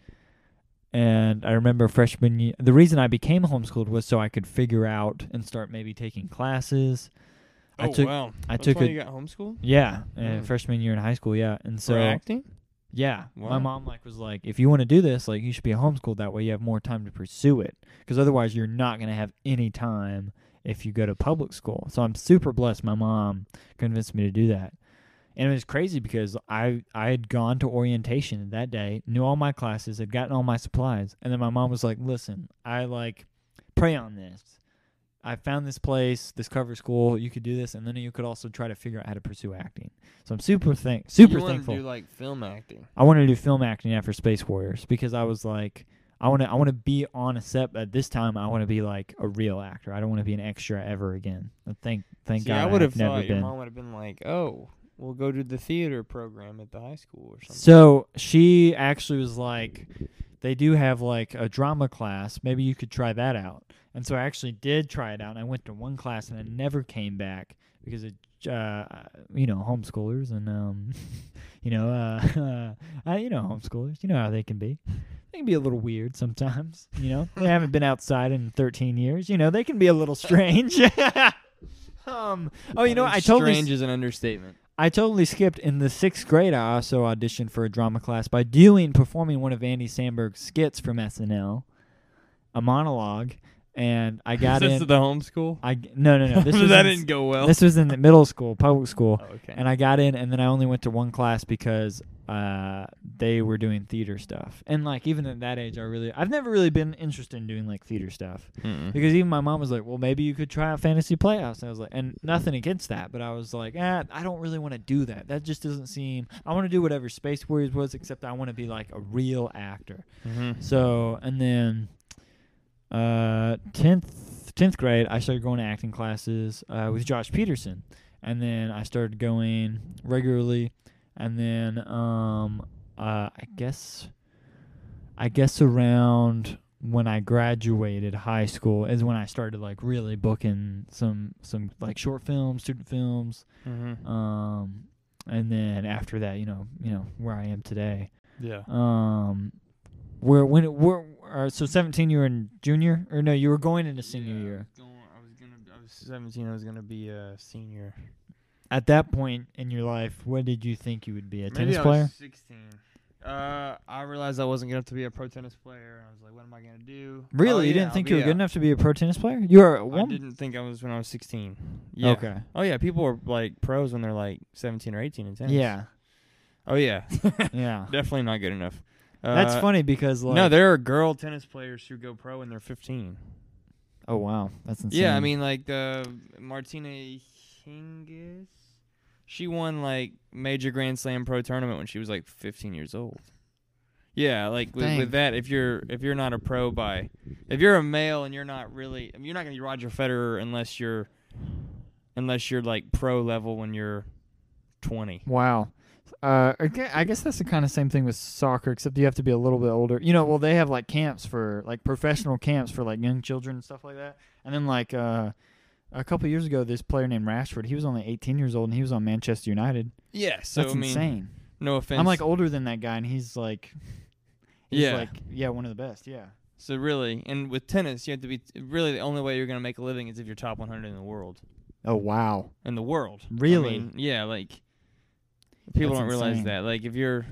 And I remember freshman year, the reason I became homeschooled was so I could figure out and start maybe taking classes. I oh took, wow. I That's took why a- you got homeschooled yeah, Mm. freshman year in high school, yeah. And so for acting. Yeah, my mom like was like, if you want to do this, like you should be homeschooled. That way, you have more time to pursue it. Because otherwise, you're not gonna have any time if you go to public school. So I'm super blessed. My mom convinced me to do that, and it was crazy because I I had gone to orientation that day, knew all my classes, had gotten all my supplies, and then my mom was like, "Listen, I like pray on this." I found this place, this cover school. You could do this, and then you could also try to figure out how to pursue acting. So I'm super thank, super you thankful. to do like film acting. I wanted to do film acting after Space Warriors because I was like, I want to, I want to be on a set. But this time, I want to be like a real actor. I don't want to be an extra ever again. And thank, thank See, God, I would have never thought your mom would have been like, "Oh, we'll go to the theater program at the high school or something." So she actually was like, they do have like a drama class. Maybe you could try that out. And so I actually did try it out. And I went to one class and I never came back because it, uh, you know, homeschoolers and um, you know, uh, uh, you know, homeschoolers. You know how they can be. They can be a little weird sometimes. You know, they haven't been outside in 13 years. You know, they can be a little strange. um. Oh, you know, I totally. strange is an understatement. I totally skipped in the sixth grade. I also auditioned for a drama class by doing performing one of Andy Samberg's skits from SNL, a monologue, and I got Is this in. the homeschool? I no no no. This was that in, didn't go well. This was in the middle school, public school, oh, okay. and I got in, and then I only went to one class because uh they were doing theater stuff, and like even at that age, I really I've never really been interested in doing like theater stuff. Mm-mm. Because even my mom was like, "Well, maybe you could try out Fantasy Playhouse." And I was like, and nothing against that, but I was like, "Ah, I don't really want to do that. That just doesn't seem. I want to do whatever Space Warriors was, except I want to be like a real actor." Mhm. So, and then, uh, tenth tenth grade, I started going to acting classes uh, with Josh Peterson, and then I started going regularly, and then um, uh, I guess, I guess around when I graduated high school is when I started like really booking some some like short films, student films, Mhm. um, and then after that, you know, you know where I am today. Yeah. Um, where when where uh, so seventeen you were in junior or no you were going into senior Yeah, I year. was going- I was gonna. I was 17. I was gonna be a senior. At that point in your life, what did you think you would be? A Maybe tennis I player? 16. Uh, I realized I wasn't good enough to be a pro tennis player. I was like, what am I gonna do? Really, Oh, you yeah, didn't think you were a- good enough to be a pro tennis player? You were a I didn't think I was when I was 16. Yeah. Okay. Oh yeah, people were like pros when they're like 17 or 18 in tennis. Yeah. Oh yeah. Yeah. Definitely not good enough. That's Uh, funny because like no, there are girl tennis players who go pro when they're 15. oh wow, that's insane. Yeah, I mean like uh, Martina Hingis. She won like major Grand Slam pro tournament when she was like 15 years old. Yeah, like with, with that, if you're if you're not a pro by, if you're a male and you're not really, I mean, you're not gonna be Roger Federer unless you're, unless you're like pro level when you're 20. wow. Uh, I guess that's the kind of same thing with soccer, except you have to be a little bit older. You know, well, they have like camps for like professional camps for like young children and stuff like that. And then like uh, a couple years ago, this player named Rashford, he was only 18 years old and he was on Manchester United. Yeah. So That's I mean, insane. no offense. I'm like older than that guy, and he's like, he's Yeah. like, yeah, one of the best. Yeah. So really, and with tennis, you have to be really the only way you're gonna make a living is if you're top 100 in the world. Oh wow. In the world, I Really? mean, yeah, like people That's don't realize insane. that. Like if you're,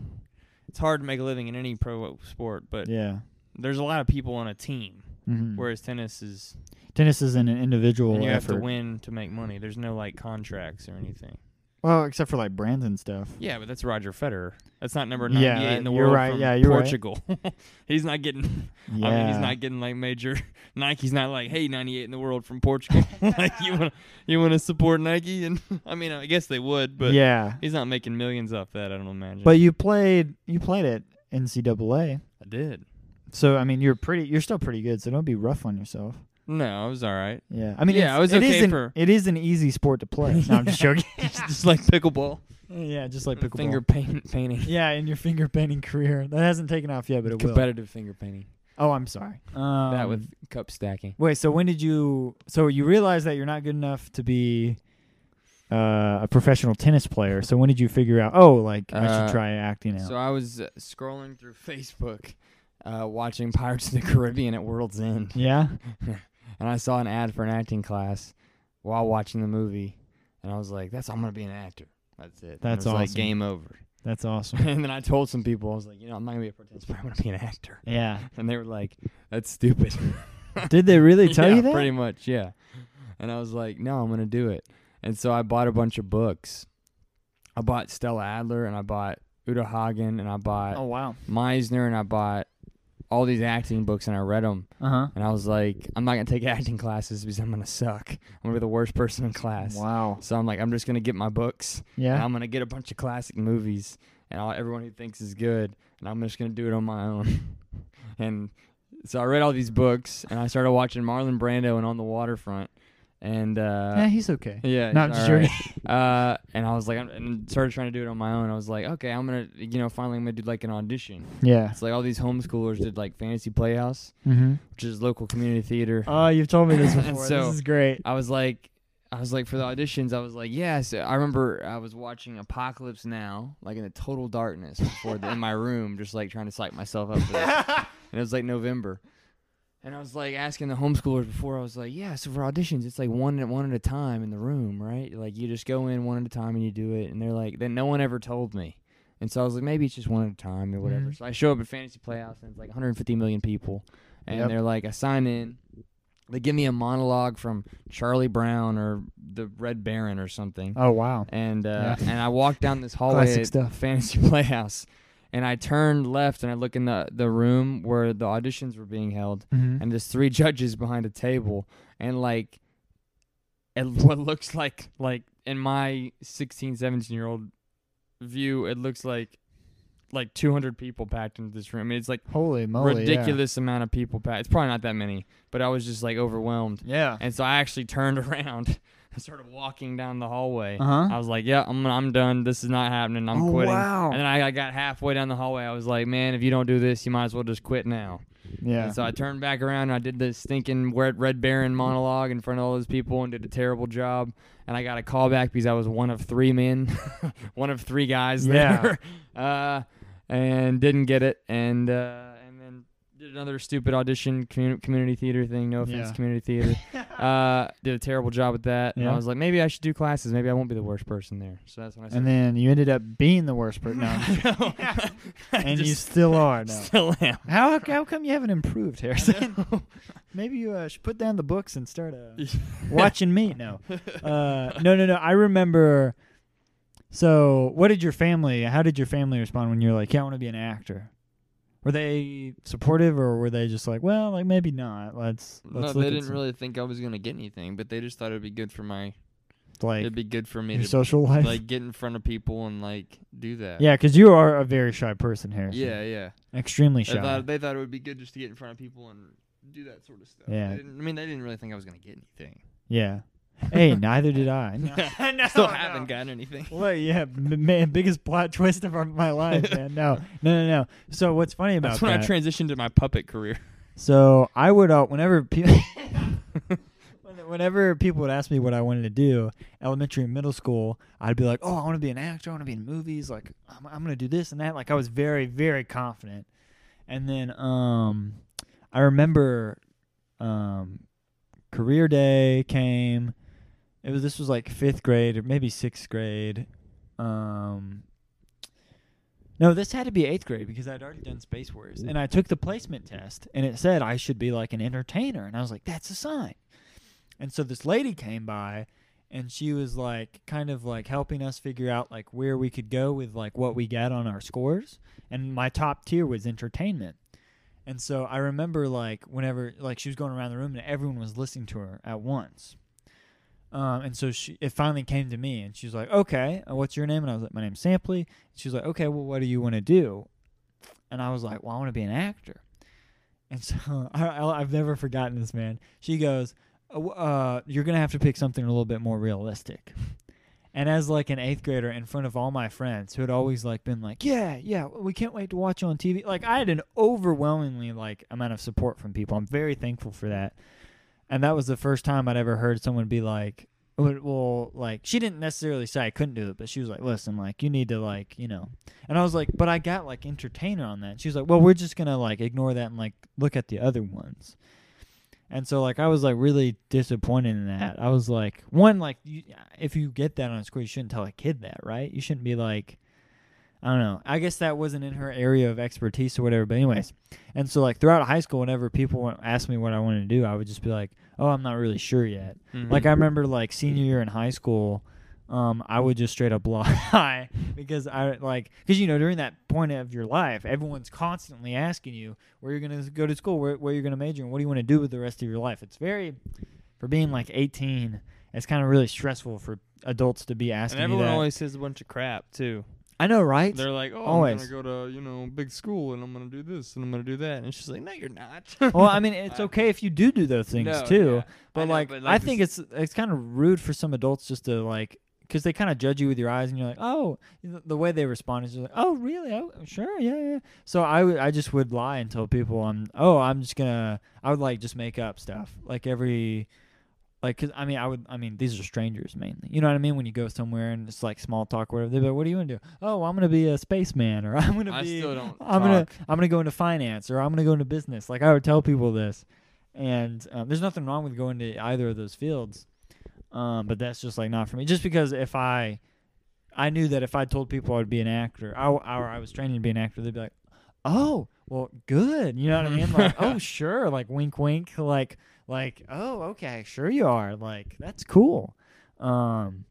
it's hard to make a living in any pro sport, but Yeah. there's a lot of people on a team. hmm Whereas tennis is, Tennis is an individual and you have to win to make money. There's no like contracts or anything. Well, except for like brands and stuff. Yeah, but that's Roger Federer. That's not number Yeah, 98 in the you're world right. from Yeah, you're right. Portugal. he's not getting. Yeah. I mean, he's not getting like major. Nike's not like, hey, 98 in the world from Portugal. like you want you want to support Nike, and I mean, I guess they would, but yeah. he's not making millions off that. I don't imagine. But you played you played at NCAA, I did. so I mean you're pretty you're still pretty good. So don't be rough on yourself. No, I was all right. Yeah, I mean Yeah, I was it okay is an- for- it is an easy sport to play. No, I'm just joking. just like pickleball, yeah, just like pickleball. finger paint, painting, Yeah, in your finger painting career that hasn't taken off yet, but it will. competitive finger painting. Oh, I'm sorry. Um, that with cup stacking. wait. So when did you? So you realized that you're not good enough to be uh, a professional tennis player. So when did you figure out? Oh, like I Uh, should try acting now. So I was uh, scrolling through Facebook, uh, watching Pirates of the Caribbean at World's End. yeah. And I saw an ad for an acting class while watching the movie, and I was like, "That's I'm gonna be an actor. That's it. That's was like game over." That's awesome. and then I told some people, I was like, "You know, I'm not gonna be a player. I'm gonna be an actor." yeah. And they were like, "That's stupid." Did they really tell yeah, you that? Pretty much, yeah. And I was like, "No, I'm gonna do it." And so I bought a bunch of books. I bought Stella Adler, and I bought Uta Hagen, and I bought Oh wow. Meisner, and I bought all these acting books, and I read them. Uh huh. And I was like, I'm not gonna take acting classes because I'm gonna suck. I'm gonna be the worst person in class. Wow. So I'm like, I'm just gonna get my books, and Yeah. I'm gonna get a bunch of classic movies, and all, everyone who thinks is good, and I'm just gonna do it on my own. and so I read all these books, and I started watching Marlon Brando and On the Waterfront, and uh, yeah, he's okay. yeah, No, I'm just right. uh, and I was like, I'm, and started trying to do it on my own. I was like, okay, I'm gonna, you know, finally I'm gonna do like an audition. Yeah. It's like all these homeschoolers did like Fantasy Playhouse, Mm-hmm. which is local community theater. Oh, you've told me this before. so- this is great. I was like, I was like for the auditions, I was like, yes. I remember I was watching Apocalypse Now, like in the total darkness before the, in my room, just like trying to psych myself up for this. and it was like November. And I was like asking the homeschoolers before. I was like, "Yeah, so for auditions, it's like one at one at a time in the room, right? Like you just go in one at a time and you do it." And they're like, "Then no one ever told me." And so I was like, "Maybe it's just one at a time or whatever." Mhm. So I show up at Fantasy Playhouse and it's like 150 million people, and Yep. they're like, "I sign in." They give me a monologue from Charlie Brown or the Red Baron or something, Oh wow. and uh, Yeah. and I walk down this hallway Classic at stuff. Fantasy Playhouse, and I turned left and I look in the the room where the auditions were being held, Mm-hmm. and there's three judges behind a table, and like, and what looks like like in my 16, 17 year old view, it looks like like 200 people packed into this room. I mean, it's like Holy moly. ridiculous amount of people packed. It's probably not that many, but I was just like overwhelmed. Yeah. And so I actually turned around and started walking down the hallway. Uh huh. I was like, "Yeah, I'm I'm done. This is not happening. I'm oh quitting." wow. And then I, I got halfway down the hallway. I was like, "Man, if you don't do this, you might as well just quit now." yeah. And so I turned back around and I did this stinking Red Red Baron monologue in front of all those people and did a terrible job. And I got a call back because I was one of three men, one of three guys Yeah. there, uh, and didn't get it. And uh, did another stupid audition community, community theater thing. No offense, Yeah. community theater. uh, did a terrible job with that. And Yeah. I was like, maybe I should do classes. Maybe I won't be the worst person there. So that's when I said. and then you ended up being the worst person. No, I'm just- and you still are. No. still am. How how come you haven't improved, Harrison? Maybe you uh, should put down the books and start uh, watching me. No, uh, no, no, no. I remember. So, what did your family? How did your family respond when you're like, "Yeah, I want to be an actor"? Were they supportive, or were they just like, "Well, like maybe not. Let's No, let's they look at didn't some- really think I was gonna get anything, but they just thought it'd be good for my. like it'd be good for me your to social life." like get in front of people and like do that. yeah, because you are a very shy person, Harrison. yeah, yeah. extremely They shy. thought they thought it would be good just to get in front of people and do that sort of stuff. Yeah. I mean, they didn't really think I was gonna get anything. yeah, hey, neither did I. No, Still no. haven't gotten anything. Well, yeah, m- man, biggest plot twist of our, my life, man. No, no, no, no. So what's funny about That's when that? I transitioned to my puppet career. so I would, uh, whenever people, whenever people would ask me what I wanted to do, elementary and middle school, I'd be like, "Oh, I want to be an actor. I want to be in movies. Like, I'm, I'm gonna do this and that." Like, I was very, very confident. And then, um, I remember, um, career day came. It was this was like fifth grade or maybe sixth grade. Um, no, this had to be eighth grade because I'd already done Space Wars, and I took the placement test, and it said I should be like an entertainer, and I was like, that's a sign. And so this lady came by, and she was like, kind of like helping us figure out like where we could go with like what we got on our scores, and my top tier was entertainment. And so I remember like whenever like she was going around the room and everyone was listening to her at once. Um, and so she, it finally came to me, and she was like, "Okay, uh, what's your name?" And I was like, "My name's Sampley." And she was like, "Okay, well, what do you want to do?" And I was like, "Well, I want to be an actor." And so I, I've never forgotten this, man. She goes, "Uh, uh, "You're gonna have to pick something a little bit more realistic." And as like an eighth grader in front of all my friends who had always like been like, "Yeah, yeah, we can't wait to watch you on TV." Like I had an overwhelmingly like amount of support from people. I'm very thankful for that and that was the first time I'd ever heard someone be like, "Well, like she didn't necessarily say I couldn't do it, but she was like, listen, like you need to like, you know." And I was like, "But I got like entertainer on that." She was like, "Well, we're just gonna like ignore that and like look at the other ones." And so like I was like really disappointed in that. I was like, one like you, if you get that on a score, you shouldn't tell a kid that, right? You shouldn't be like, I don't know. I guess that wasn't in her area of expertise or whatever. But anyways, and so like throughout high school, whenever people asked me what I wanted to do, I would just be like, "Oh, I'm not really sure yet." Like I remember like senior year in high school, um, I would just straight up lie because I like because you know during that point of your life, everyone's constantly asking you where you're gonna go to school, where where you're gonna major, and what do you want to do with the rest of your life. It's very for being like 18. It's kind of really stressful for adults to be asking and you everyone always says a bunch of crap too. I know, right? They're like, "Oh, Always. I'm gonna go to you know big school and I'm gonna do this and I'm gonna do that," and she's like, "No, you're not." well, I mean, it's okay if you do do those things No, too. yeah. But I know, like, but, I think it's it's kind of rude for some adults just to like, because they kind of judge you with your eyes, and you're like, oh, the, way they respond is just like, oh, really? Oh, sure, yeah, yeah. So I I just would lie and tell people I'm, oh, I'm just gonna, I would like just make up stuff like every. Like, cause I mean, I would, I mean, these are strangers mainly. You know what I mean? When you go somewhere and it's like small talk, or whatever. They're like, "What are you gonna do?" Oh, I'm gonna be a spaceman, or I'm gonna I be, still don't. I'm gonna talk. I'm gonna go into finance or I'm gonna go into business. Like I would tell people this, and um, there's nothing wrong with going to either of those fields, um, but that's just like not for me. Just because if I, I knew that if I told people I would be an actor, I, or I was training to be an actor, they'd be like, "Oh, well, good." You know what I mean? Like, "Oh, sure." Like wink, wink. Like, like, "Oh, okay, sure you are." Like that's cool. Um,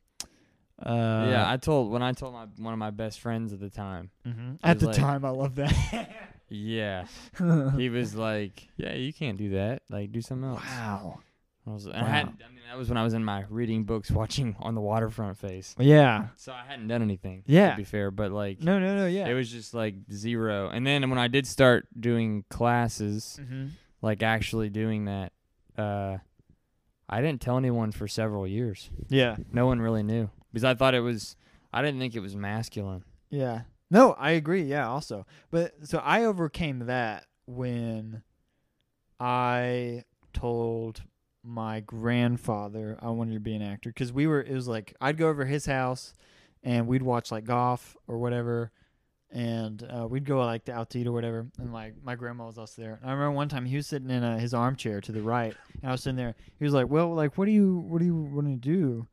uh, yeah, I told when I told my one of my best friends at the time. mhm. At the like- time, I love that. Yeah, he was like, "Yeah, you can't do that. Like, do something else." wow. I was, and I, had, Wow. I mean, that was when I was in my reading books, watching on the waterfront face. Yeah. So I hadn't done anything. Yeah. to be fair, but like, No, no, no. Yeah. it was just like zero. And then when I did start doing classes, mm-hmm. like actually doing that, uh, I didn't tell anyone for several years. Yeah. No one really knew because I thought it was. I didn't think it was masculine. Yeah. No, I agree. Yeah, also. But so I overcame that when I told my grandfather I wanted to be an actor cuz we were it was like I'd go over his house and we'd watch like golf or whatever and uh, we'd go like to out to eat or whatever and like my grandma was also there. And I remember one time he was sitting in uh, his armchair to the right and I was sitting there. He was like, "Well, like what do you what do you want to do?"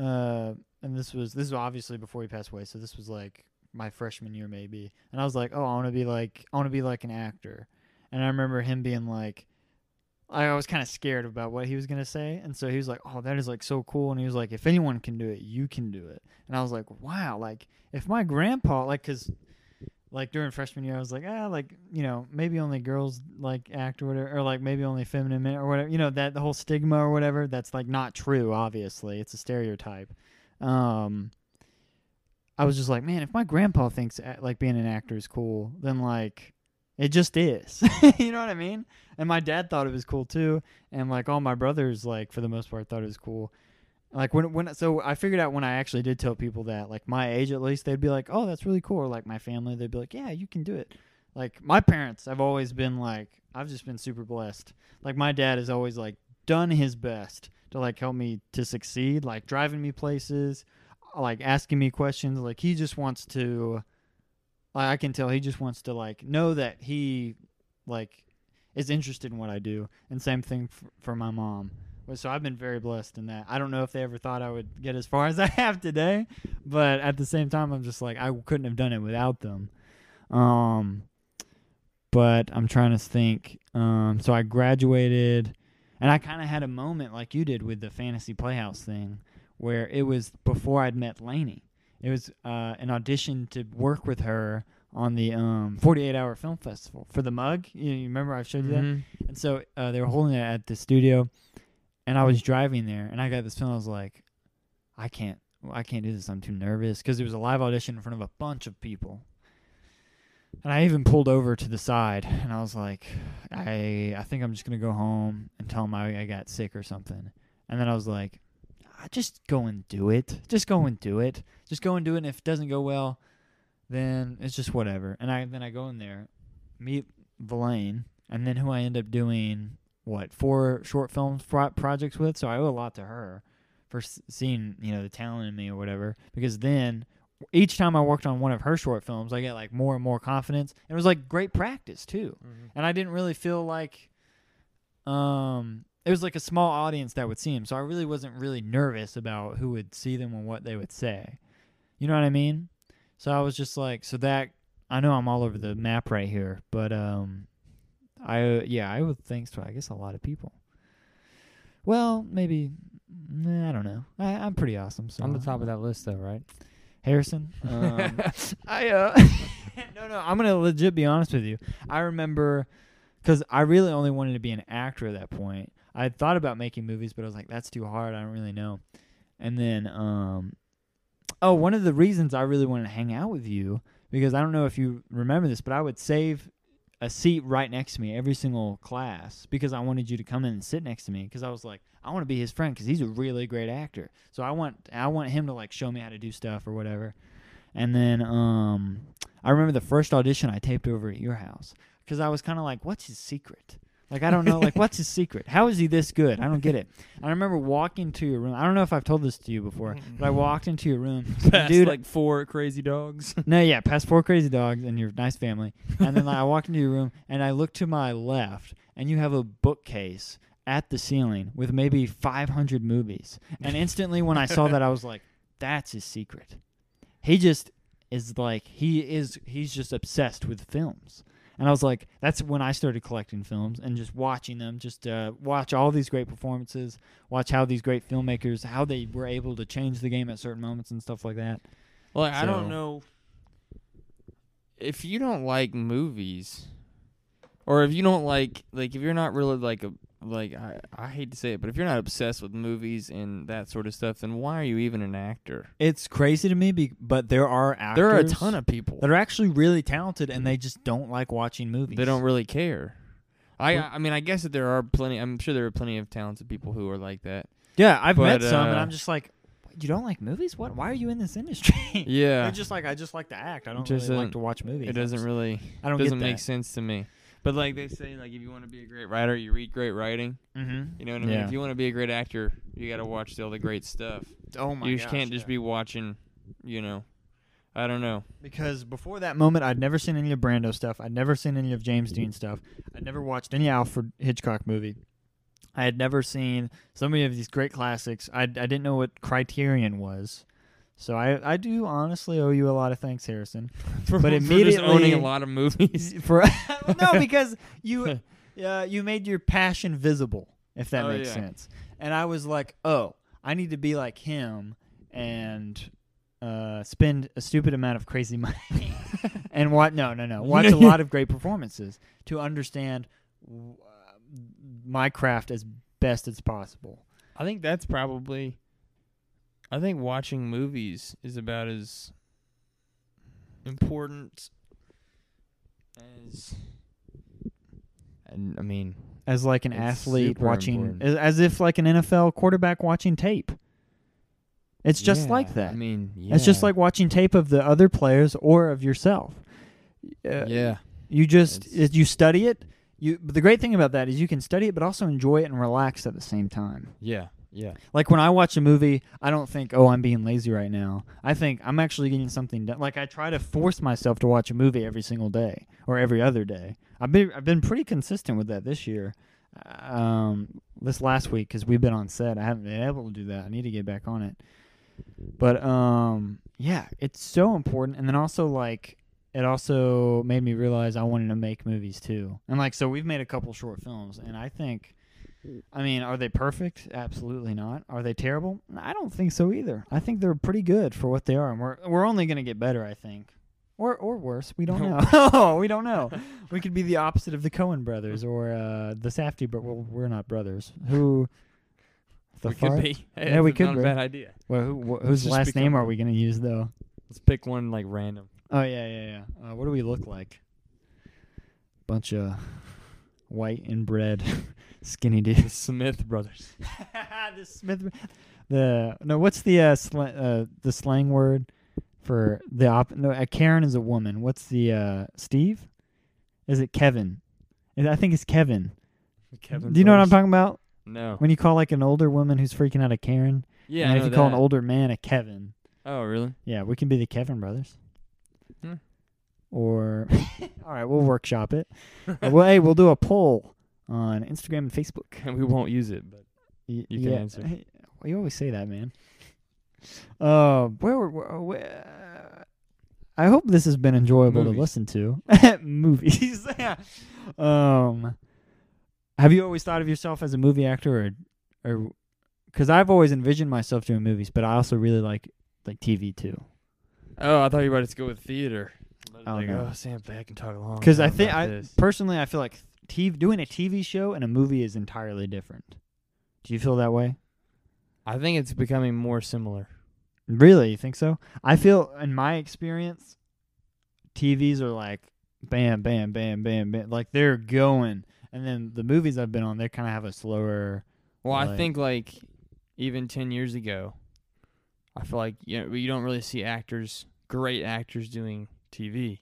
Uh and this was this was obviously before he passed away, so this was like my freshman year maybe. And I was like, "Oh, I want to be like I want to be like an actor." And I remember him being like I was kind of scared about what he was gonna say, and so he was like, "Oh, that is like so cool." And he was like, "If anyone can do it, you can do it." And I was like, "Wow!" Like if my grandpa, like, cause like during freshman year, I was like, ah, like you know, maybe only girls like act or whatever, or like maybe only feminine men or whatever. You know, that the whole stigma or whatever. That's like not true. Obviously, it's a stereotype. Um, I was just like, man, if my grandpa thinks like being an actor is cool, then like it just is. you know what I mean? And my dad thought it was cool too, and like all my brothers, like for the most part, thought it was cool. Like when when so I figured out when I actually did tell people that, like my age at least, they'd be like, "Oh, that's really cool." Or like my family, they'd be like, "Yeah, you can do it." Like my parents, I've always been like, I've just been super blessed. Like my dad has always like done his best to like help me to succeed, like driving me places, uh, like asking me questions. Like he just wants to, like I can tell he just wants to like know that he like is interested in what I do. And same thing f- for my mom. So I've been very blessed in that. I don't know if they ever thought I would get as far as I have today, but at the same time, I'm just like I couldn't have done it without them. Um, but I'm trying to think. Um, so I graduated, and I kind of had a moment like you did with the Fantasy Playhouse thing, where it was before I'd met Lainey. It was uh, an audition to work with her on the um, 48 Hour Film Festival for the mug. You, you remember I showed you that? Mhm. And so uh, they were holding it at the studio, and I was driving there, and I got this feeling. I was like, I can't, I can't do this. I'm too nervous because it was a live audition in front of a bunch of people. And I even pulled over to the side, and I was like, I, I think I'm just gonna go home and tell them I, I got sick or something. And then I was like, "Ah, just go and do it. Just go and do it. Just go and do it. And if it doesn't go well, then it's just whatever. And I then I go in there, meet Villain, and then who I end up doing what four short film pro- projects with. So I owe a lot to her for seeing you know the talent in me or whatever. Because then each time I worked on one of her short films, I get like more and more confidence. And it was like great practice too. And I didn't really feel like um it was like a small audience that would see them, So I really wasn't really nervous about who would see them and what they would say. You know what I mean? So I was just like so that I know I'm all over the map right here, but um I uh, yeah, I would thanks to I guess a lot of people. Well, maybe nah, I don't know. I, I'm pretty awesome. So On the top of that list, though, right? Harrison. Um, I uh, no, no. I'm gonna legit be honest with you. I remember because I really only wanted to be an actor at that point. I had thought about making movies, but I was like, that's too hard. I don't really know. And then, um, oh, one of the reasons I really wanted to hang out with you because I don't know if you remember this, but I would save a seat right next to me every single class because I wanted you to come in and sit next to me because I was like, I want to be his friend because he's a really great actor. So I want I want him to like show me how to do stuff or whatever. And then um, I remember the first audition I taped over at your house because I was kind of like, what's his secret? Like I don't know, like what's his secret? How is he this good? I don't get it. I remember walking to your room. I don't know if I've told this to you before, but I walked into your room, and dude. like four crazy dogs. no, yeah, past four crazy dogs and your nice family, and then like, I walked into your room and I looked to my left, and you have a bookcase at the ceiling with maybe 500 movies. And instantly, when I saw that, I was like, "That's his secret." He just is like he is. He's just obsessed with films. And I was like, that's when I started collecting films and just watching them, just uh, watch all these great performances, watch how these great filmmakers, how they were able to change the game at certain moments and stuff like that. Well, I don't know if you don't like movies, or if you don't like like if you're not really like a like I I hate to say it, but if you're not obsessed with movies and that sort of stuff, then why are you even an actor? It's crazy to me, be, but there are actors. There are a ton of people that are actually really talented, and they just don't like watching movies. they don't really care. I I mean I guess that there are plenty. I'm sure there are plenty of talented people who are like that. Yeah, I've met But, some, and uh, I'm just like, you don't like movies? What? Why are you in this industry? Yeah, They're just like, I just like to act. I don't really like to watch movies. it doesn't just- really I don't doesn't make sense to me. But like they say, like if you want to be a great writer, you read great writing. Mm-hmm. You know what I mean? Yeah. If you want to be a great actor, you got to watch all the great stuff. Oh my you gosh, just can't just yeah. be watching, you know. I don't know. because before that moment, I'd never seen any of Brando stuff. I'd never seen any of James Dean stuff. I'd never watched any Alfred Hitchcock movie. I had never seen so many of these great classics. I, I didn't know what Criterion was. So I, I do honestly owe you a lot of thanks, Harrison. For, But for just immediately- owning a lot of movies. For no, because you uh, you made your passion visible, if that Oh, makes yeah. sense. And I was like, oh, I need to be like him and uh, spend a stupid amount of crazy money and what? No, no, no. Watch a lot of great performances to understand w- uh, my craft as best as possible. I think that's probably. I think watching movies is about as important as. And I mean, As like an athlete watching, as, as if like an NFL quarterback watching tape. It's just Yeah, like that. I mean, yeah. It's just like watching tape of the other players or of yourself. Uh, yeah. You just It's- you study it. You but the great thing about that is you can study it, but also enjoy it and relax at the same time. Yeah. Yeah. Like when I watch a movie, I don't think, "Oh, I'm being lazy right now." I think I'm actually getting something done. Like I try to force myself to watch a movie every single day or every other day. I've been I've been pretty consistent with that this year. Um, this last week because we've been on set, I haven't been able to do that. I need to get back on it. But um, yeah, it's so important. And then also like it also made me realize I wanted to make movies too. And like so we've made a couple short films and I think I mean, are they perfect? Absolutely not. Are they terrible? I don't think so either. I think they're pretty good for what they are and we're we're only going to get better, I think. Or or worse, we don't know. oh, we don't know. We could be the opposite of the Coen brothers or uh the Safdie but well, we're not brothers. Who the we far- could be. Hey, Yeah, we could Not be. a bad idea. Well, who, wh- whose last name are we going to use though? Let's pick one like random. Oh yeah, yeah, yeah. Uh, what do we look like? Bunch of white inbred, skinny dude. The. Smith brothers. the Smith. The no. What's the uh, sl- uh the slang word for the op? No, a Karen is a woman. What's the uh Steve? Is it Kevin? I think it's Kevin. Kevin Do you know what I'm talking about? No. When you call like an older woman who's freaking out a Karen, Yeah. and if you call an older man a Kevin, Oh, really? yeah, we can be the Kevin brothers. Or, all right, we'll workshop it. Well, hey, we'll do a poll on Instagram and Facebook. And we won't use it, but You can yeah. answer. Hey, well, you always say that, man. Uh, where, were- where, where I hope this has been enjoyable to listen to. Movies. yeah. Um, have you always thought of yourself as a movie actor, or, or, because I've always envisioned myself doing movies, but I also really like like TV too. oh, I thought you were about to go with theater. I Oh, like, oh, Sam Beck can talk long. Because I think I this. personally, I feel like TV, doing a TV show and a movie is entirely different. Do you feel that way? I think it's becoming more similar. Really, you think so? I feel, in my experience, TVs are like bam, bam, bam, bam, bam, like they're going, and then the movies I've been on, they kind of have a slower. Well, I think like even ten years ago, I feel like you know you don't really see actors, great actors doing TV.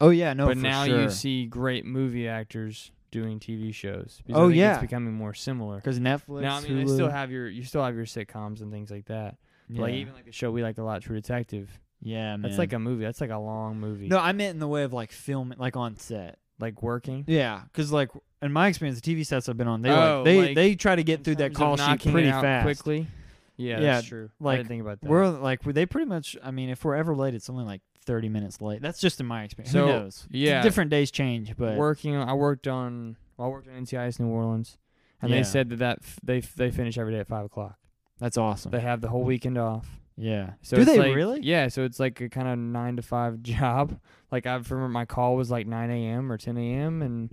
Oh yeah, no, but now sure. you see great movie actors doing TV shows. Because Oh, I yeah. it's becoming more similar. because Netflix. Now I mean, they Hulu- still have your you still have your sitcoms and things like that. Yeah. Like even like a show we like a lot, True Detective. yeah, man. That's like a movie. That's like a long movie. no. I meant in the way of like film, like on set. like working. Yeah, because like in my experience, the TV sets I've been on, they Oh, like they like, they try to get through that call sheet pretty fast. quickly. Yeah, Yeah, that's true. I like, didn't think about that. We're like they pretty much. I mean, if we're ever late, it's only like thirty minutes late. That's just in my experience. So, Who knows? yeah. different days change, but working. on- I worked on. Well, I worked on NCIS New Orleans, and Yeah. they said that that f- they f- they finish every day at five o'clock. that's awesome. They have the whole weekend off. yeah. So Do it's they like- really? Yeah. So it's like a kind of nine to five job. Like I remember my call was like nine a.m. or ten a.m. and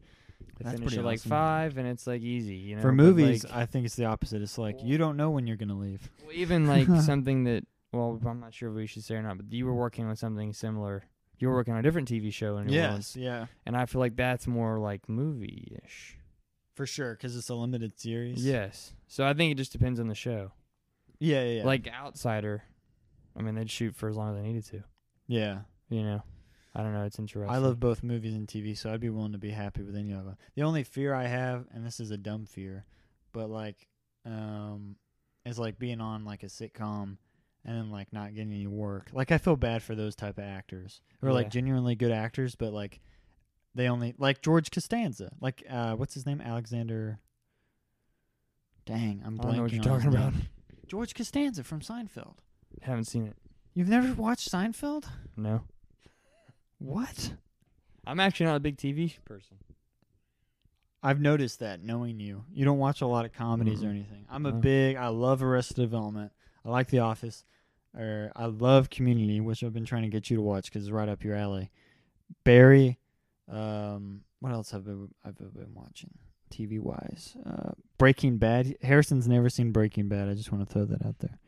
they That's finish pretty at like awesome. five, and it's like easy. You know. For movies, like, I think it's the opposite. It's like you don't know when you're gonna leave. well, even like something that. Well, I'm not sure if we should say or not, but you were working on something similar. You were working on a different TV show in New Orleans, yeah, and I feel like that's more like movie-ish. for sure, because it's a limited series. Yes. So I think it just depends on the show. yeah, yeah. yeah. Like Outsider, I mean, they'd shoot for as long as they needed to. yeah. You know, I don't know. It's interesting. I love both movies and TV, so I'd be willing to be happy with any of them. The only fear I have, and this is a dumb fear, but like, um, is like being on like a sitcom and then like not getting any work. Like I feel bad for those type of actors who are like Yeah. genuinely good actors, but like they only like George Costanza. Like uh, what's his name? Alexander. Dang, I'm I don't know what blanking you're on his talking about. George Costanza from Seinfeld. Haven't seen it. You've never watched Seinfeld? No. What? I'm actually not a big TV person. I've noticed that knowing you. You don't watch a lot of comedies or Mm-mm. anything. I'm a No. big I love Arrested Development. I like The Office. Or I love Community, which I've been trying to get you to watch because it's right up your alley. Barry. Um, what else have I I've been watching TV wise? Uh, Breaking Bad. Harrison's never seen Breaking Bad. I just want to throw that out there.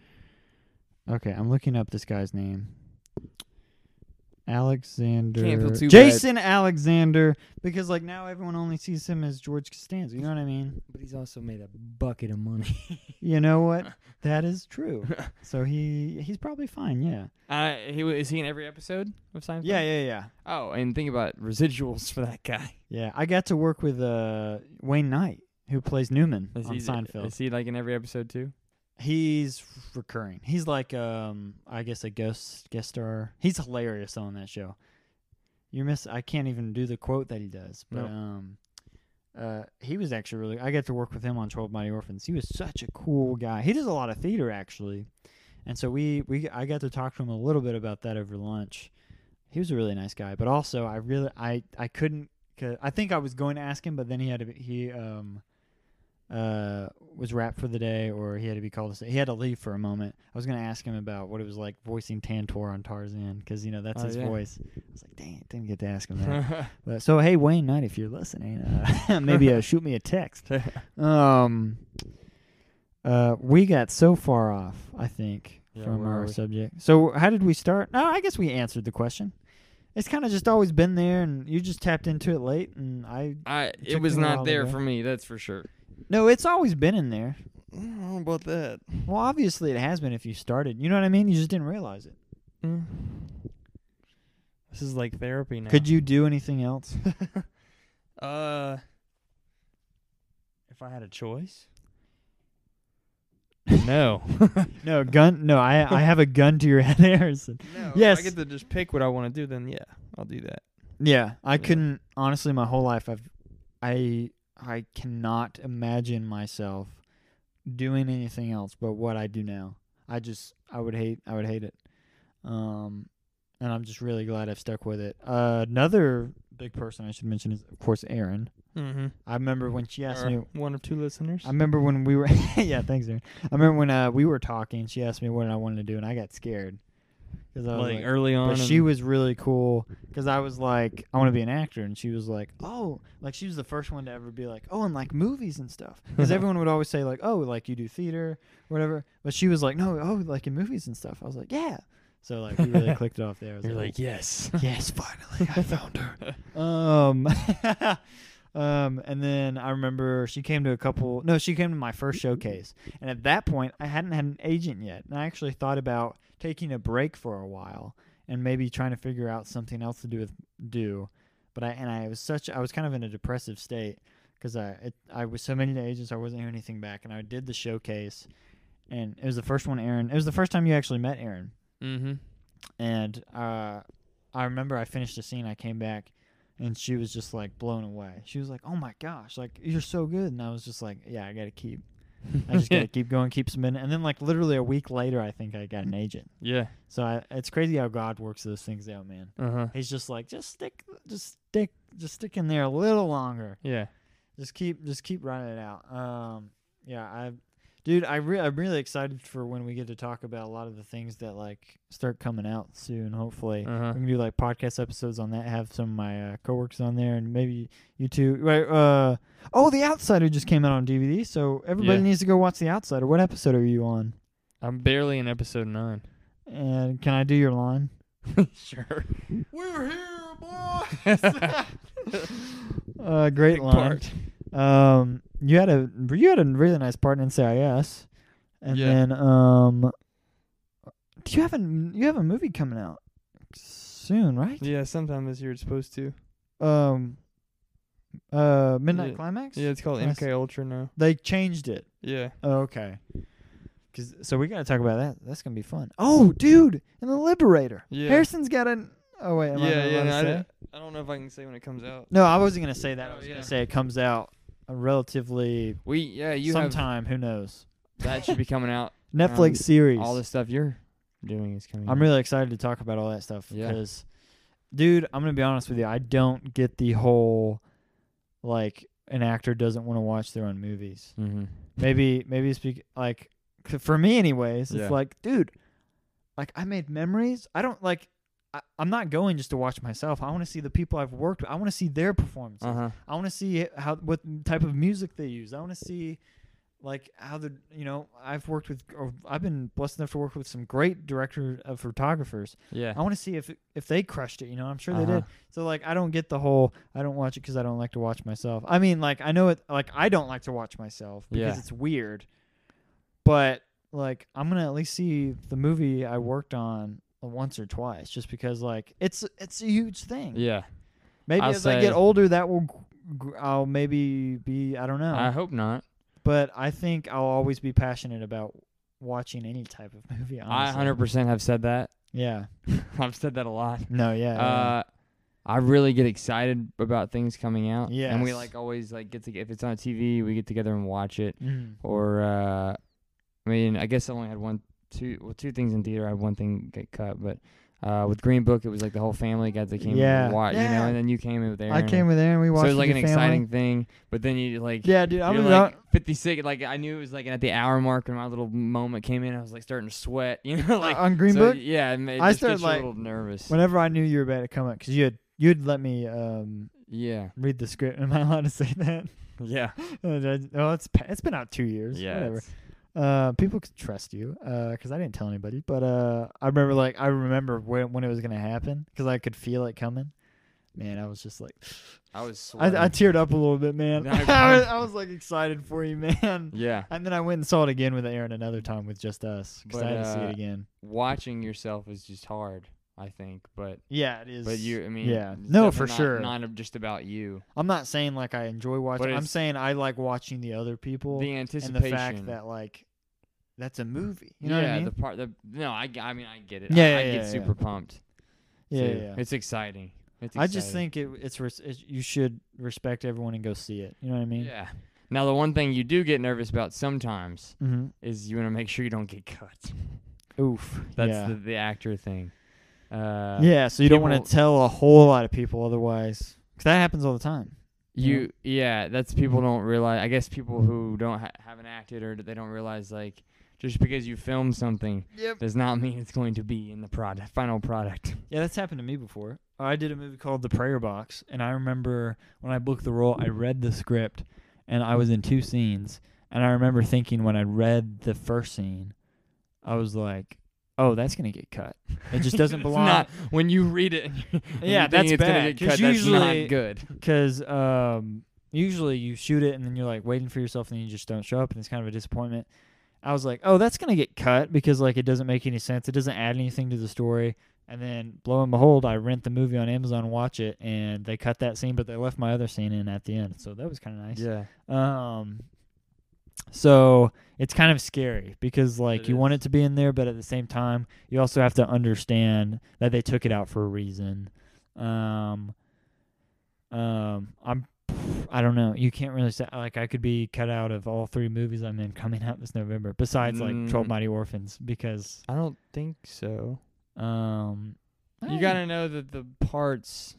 Okay, I'm looking up this guy's name. Alexander. Can't feel too bad. Jason Alexander, because like now everyone only sees him as George Costanza. You know what I mean? But he's also made a bucket of money. You know what? that is true. So he he's probably fine. Yeah. uh, he wa- is he in every episode of Seinfeld? Yeah. Yeah. Yeah. Oh, and think about residuals for that guy. Yeah. I got to work with uh, Wayne Knight, who plays Newman Is on he, Seinfeld. Is he like in every episode too? He's recurring. He's like um I guess a guest guest star. He's hilarious on that show. You miss I can't even do the quote that he does. But No. um uh he was actually really I got to work with him on 12 Mighty Orphans. He was such a cool guy. He does a lot of theater actually. And so we we I got to talk to him a little bit about that over lunch. He was a really nice guy, but also I really I I couldn't I think I was going to ask him, but then he had to be, he um uh was wrapped for the day or he had to be called to say he had to leave for a moment. I was going to ask him about what it was like voicing Tantor on Tarzan cuz you know that's Oh, his yeah. voice. I was like, "Dang, didn't get to ask him that." but, so hey Wayne Knight if you're listening, uh, maybe uh, shoot me a text. Um uh we got so far off, I think, Yeah, from our subject. So how did we start? No, I guess we answered the question. It's kind of just always been there, and you just tapped into it late, and I I it was me a while not there for me. That's for sure. No, it's always been in there. I don't know about that. Well, obviously it has been if you started. You know what I mean? You just didn't realize it. This is like therapy now. Could you do anything else? Uh, if I had a choice. no. no, gun. No, I I have a gun to your head, Harrison. no. Yes. I get to just pick what I want to do. Then yeah, I'll do that. Yeah, I Yeah. couldn't honestly. My whole life, I've I I cannot imagine myself doing anything else but what I do now. I just I would hate I would hate it. Um, and I'm just really glad I've stuck with it. Uh, another big person I should mention is of course Aaron. Mm-hmm. I remember when she asked me. one of two listeners. I remember when we were yeah, thanks, Aaron. I remember when uh we were talking. She asked me what I wanted to do, and I got scared because I was like, like, early on. but she was really cool because I was like, I want to be an actor, and she was like, oh, like she was the first one to ever be like, oh, and like movies and stuff. Because everyone would always say like, oh, like you do theater, whatever. But she was like, no, oh, like in movies and stuff. I was like, yeah. So like we really clicked it off there. I was You're like, like yes. "Oh, yes, finally, I found her. Um, um, and then I remember she came to a couple. No, she came to my first showcase, and at that point, I hadn't had an agent yet, and I actually thought about taking a break for a while and maybe trying to figure out something else to do with do. But I and I was such I was kind of in a depressive state because I it, I was so many agents I wasn't hearing anything back, and I did the showcase, and it was the first one. Aaron, it was the first time you actually met Aaron mm-hmm. and uh, I remember I finished the scene. I came back, and she was just like blown away. She was like, "Oh my gosh, like you're so good," and I was just like, "Yeah, I gotta keep, I just gotta keep going, keep submitting." And then like literally a week later, I think I got an agent. Yeah. So I, it's crazy how God works those things out, man. Uh huh. He's just like, just stick, just stick, just stick in there a little longer. Yeah. Just keep, just keep running it out. Um, yeah, I, dude, I re- I'm really excited for when we get to talk about a lot of the things that like start coming out soon. Hopefully, Uh-huh. we can do like podcast episodes on that. Have some of my uh, coworkers on there, and maybe you two. Right? Uh, oh, The Outsider just came out on DVD, so everybody Yeah. needs to go watch The Outsider. What episode are you on? I'm barely in episode nine. And can I do your line? sure. We're here, boys. uh, great Big line. part. Um, you had a you had a really nice part in NCIS, and Yeah. then um, do you have a you have a movie coming out soon, right? Yeah. Sometime this year it's supposed to. Um, uh, Midnight Yeah. Climax. Yeah. It's called Nice. MK Ultra now. They changed it. Yeah. Oh, okay. Cause so we gotta talk about that. That's gonna be fun. Oh, dude, and the Liberator. Yeah. Harrison's got an. Oh wait, am I yeah. not Yeah. allowed to no, I, say? don't- I don't know if I can say when it comes out. No, I wasn't gonna say that. I Oh, was yeah. gonna say it comes out uh, relatively We yeah. You have sometime. Who knows? that should be coming out. Netflix Um, series. All the stuff you're doing is coming. I'm out. really excited to talk about all that stuff Yeah. because, dude, I'm gonna be honest with you. I don't get the whole like an actor doesn't want to watch their own movies. Mm-hmm. Maybe maybe speak like for me anyways. Yeah. It's like, dude, like I made memories. I don't like. I, I'm not going just to watch myself. I want to see the people I've worked with. I want to see their performances. Uh huh. I want to see how what type of music they use. I want to see like how the you know I've worked with or I've been blessed enough to work with some great director of photographers. Yeah. I want to see if if they crushed it. You know, I'm sure they Uh-huh. did. So like I don't get the whole I don't watch it because I don't like to watch myself. I mean like I know it like I don't like to watch myself because Yeah. it's weird. But like I'm gonna at least see the movie I worked on once or twice just because like it's it's a huge thing. Yeah. Maybe I'll as I say- get older, that will. gr- I'll maybe be. I don't know. I hope not. but I think I'll always be passionate about watching any type of movie. I Honestly. 100% have said that. Yeah. I've said that a lot. No. Yeah. yeah. Uh, I really get excited about things coming out. Yeah, and we Yes. like always like get to if it's on TV, we get together and watch it. Mhm. Or uh, I mean, I guess I only had one, two, well, two things in theater. I had one thing get cut, but uh, with Green Book, it was like the whole family got that came Yeah. and watch, you know, and then you came in with Aaron. I came with Aaron. We so watched. it was like an family. exciting thing, but then you like. Yeah, dude. I You're was like out- 56. Like I knew it was like at the hour mark and my little moment came in. I was like starting to sweat. You know, like on Green so, Book. Yeah, it, ma- it I just started, like, a little nervous. Whenever I knew you were about to come up, because you had you had let me um yeah, read the script. Am I allowed to say that? yeah, oh, it's it's been out two years. yeah. Whatever. Uh, people could trust you, uh, 'cause I didn't tell anybody. But uh, I remember like I remember when when it was gonna happen because I could feel it coming. Man, I was just like, I was. I, I teared up a little bit, man. I- I, was, I was like excited for you, man. yeah, And then I went and saw it again with Aaron another time with just us 'cause But, I had to see uh, it again. watching yourself is just hard. I think, but Yeah, it is. but you, I mean, yeah, no, for definitely sure. Not, not just about you. I'm not saying like I enjoy watching. I'm saying I like watching the other people The and anticipation. the fact that like that's a movie. You know yeah, what I mean? the part. The no, I mean, I get it. Yeah, I, yeah, I get yeah. super pumped. yeah, yeah. It's exciting. It's I just think it, it's, res- it's you should respect everyone and go see it. You know what I mean? Yeah. Now the one thing you do get nervous about sometimes Mm-hmm. is you want to make sure you don't get cut. Oof. That's the the actor thing. Uh, yeah. So you don't want to tell a whole lot of people otherwise, because that happens all the time. You yeah, that's people don't realize. I guess people who don't ha- acted or they don't realize like just because you film something Yep. does not mean it's going to be in the product final product. Yeah, that's happened to me before. I did a movie called The Prayer Box, and I remember when I booked the role, I read the script, and I was in two scenes, and I remember thinking when I read the first scene, I was like, "Oh, that's gonna get cut. It just doesn't belong." not when you read it. and you- and Yeah, you that's it's bad, get 'cause cut, that's usually- not good. because um, usually you shoot it and then you're like waiting for yourself and then you just don't show up and it's kind of a disappointment. I was like, oh, that's gonna get cut because like it doesn't make any sense. It doesn't add anything to the story. And then lo and behold, I rent the movie on Amazon, watch it, and they cut that scene, but they left my other scene in at the end. So that was kind of nice. Yeah. Um, so it's kind of scary because like It you want it to be in there, but at the same time, you also have to understand that they took it out for a reason. Um, um, I'm, I don't know. You can't really say like I could be cut out of all three movies I'm in coming out this November, besides like Twelve Mm. Mighty Orphans, because I don't think so. um, You I- got to know that the parts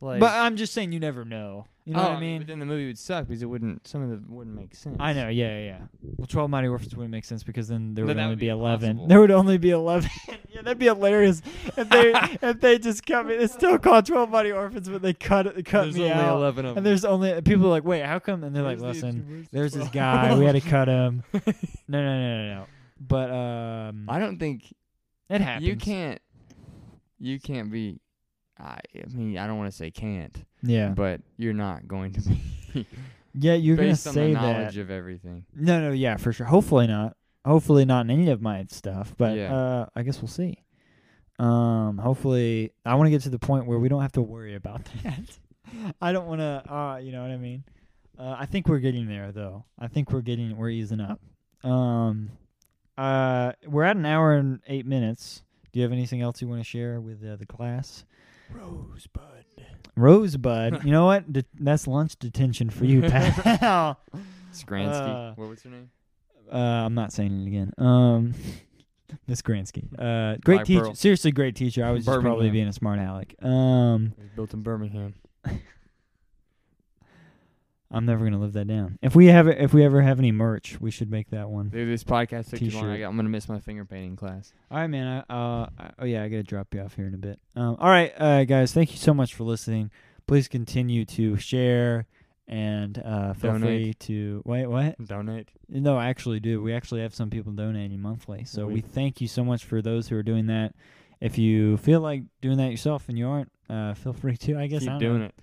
like But I'm just saying, you never know. You know oh, what I mean? But then the movie would suck because it wouldn't some of them wouldn't make sense. I know, yeah, yeah, yeah. Well, Twelve Mighty Orphans wouldn't make sense because then there No, would that only would be be eleven. impossible. There would only be eleven. yeah, that'd be hilarious if they if they just cut me. It's still called Twelve Mighty Orphans, but they cut it, cut There's me only out. 11 of them. And there's only people are like, wait, how come? And they're like, listen, there's this guy. We had to cut him. No, no, no, no, no. But um, I don't think it happens. you can't. You can't be. I, I mean, I don't want to say can't, Yeah, but you're not going to be yeah. You're gonna on say the knowledge that. of everything. No, no, yeah, for sure. Hopefully not. Hopefully not in any of my stuff. But Yeah. uh, I guess we'll see. Um, hopefully, I want to get to the point where we don't have to worry about that. I don't want to. Uh, you know what I mean? Uh, I think we're getting there, though. I think we're getting. We're easing up. Um, uh, we're at an hour and eight minutes. Do you have anything else you want to share with uh, the class? Rosebud. Rosebud. you know what? That's lunch detention for you, pal. Skransky. Uh, what was her name? Uh, I'm not saying it again. Um, Miss Gransky. Uh, great Black teacher. Pearl. Seriously, great teacher. I was just probably being a smart aleck. Um, built in Birmingham. I'm never gonna live that down. If we have, if we ever have any merch, we should make that one. Dude, this podcast took too long. I I'm gonna miss my finger painting class. All right, man. I, uh, I, oh yeah, I gotta drop you off here in a bit. Um, all right, uh, guys. Thank you so much for listening. Please continue to share and uh, feel Donate. free to wait. What? Donate. No, I actually do. We actually have some people donating monthly, so we Sweet. thank you so much for those who are doing that. If you feel like doing that yourself and you aren't, uh, feel free to. I guess Keep I don't doing know. it.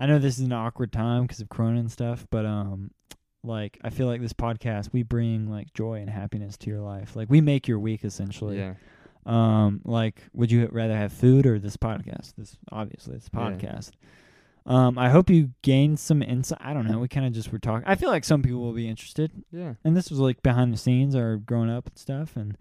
I know this is an awkward time because of Corona and stuff, but um, like I feel like this podcast we bring like joy and happiness to your life. Like we make your week essentially. Yeah. Um, like would you rather have food or this podcast? This obviously this Yeah. podcast. Um, I hope you gained some insight. I don't know. We kind of just were talking. I feel like some people will be interested, Yeah. and this was like behind the scenes or growing up and stuff. And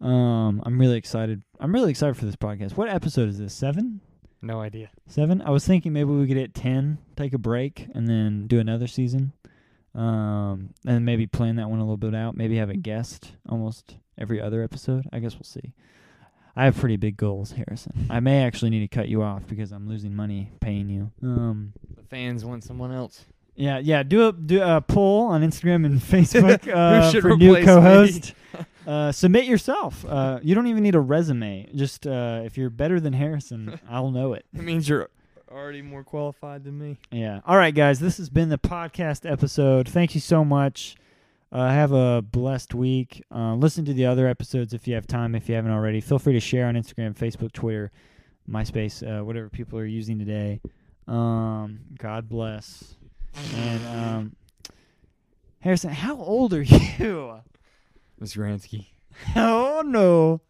um, I'm really excited. I'm really excited for this podcast. What episode is this? Seven. No idea. Seven. I was thinking maybe we could hit ten, take a break, and then do another season. Um, and maybe plan that one a little bit out. Maybe have a guest almost every other episode. I guess we'll see. I have pretty big goals, Harrison. I may actually need to cut you off because I'm losing money paying you. Um, The fans want someone else. Yeah, yeah. Do a do a poll on Instagram and Facebook uh, should for new co-host. uh, submit yourself. Uh, you don't even need a resume. Just uh, if you're better than Harrison, I'll know it. It means you're already more qualified than me. Yeah. All right, guys. This has been the podcast episode. Thank you so much. Uh, have a blessed week. Uh, listen to the other episodes if you have time. If you haven't already, feel free to share on Instagram, Facebook, Twitter, MySpace, uh, whatever people are using today. Um, God bless. And um, Harrison, how old are you? Miss Gransky. oh no.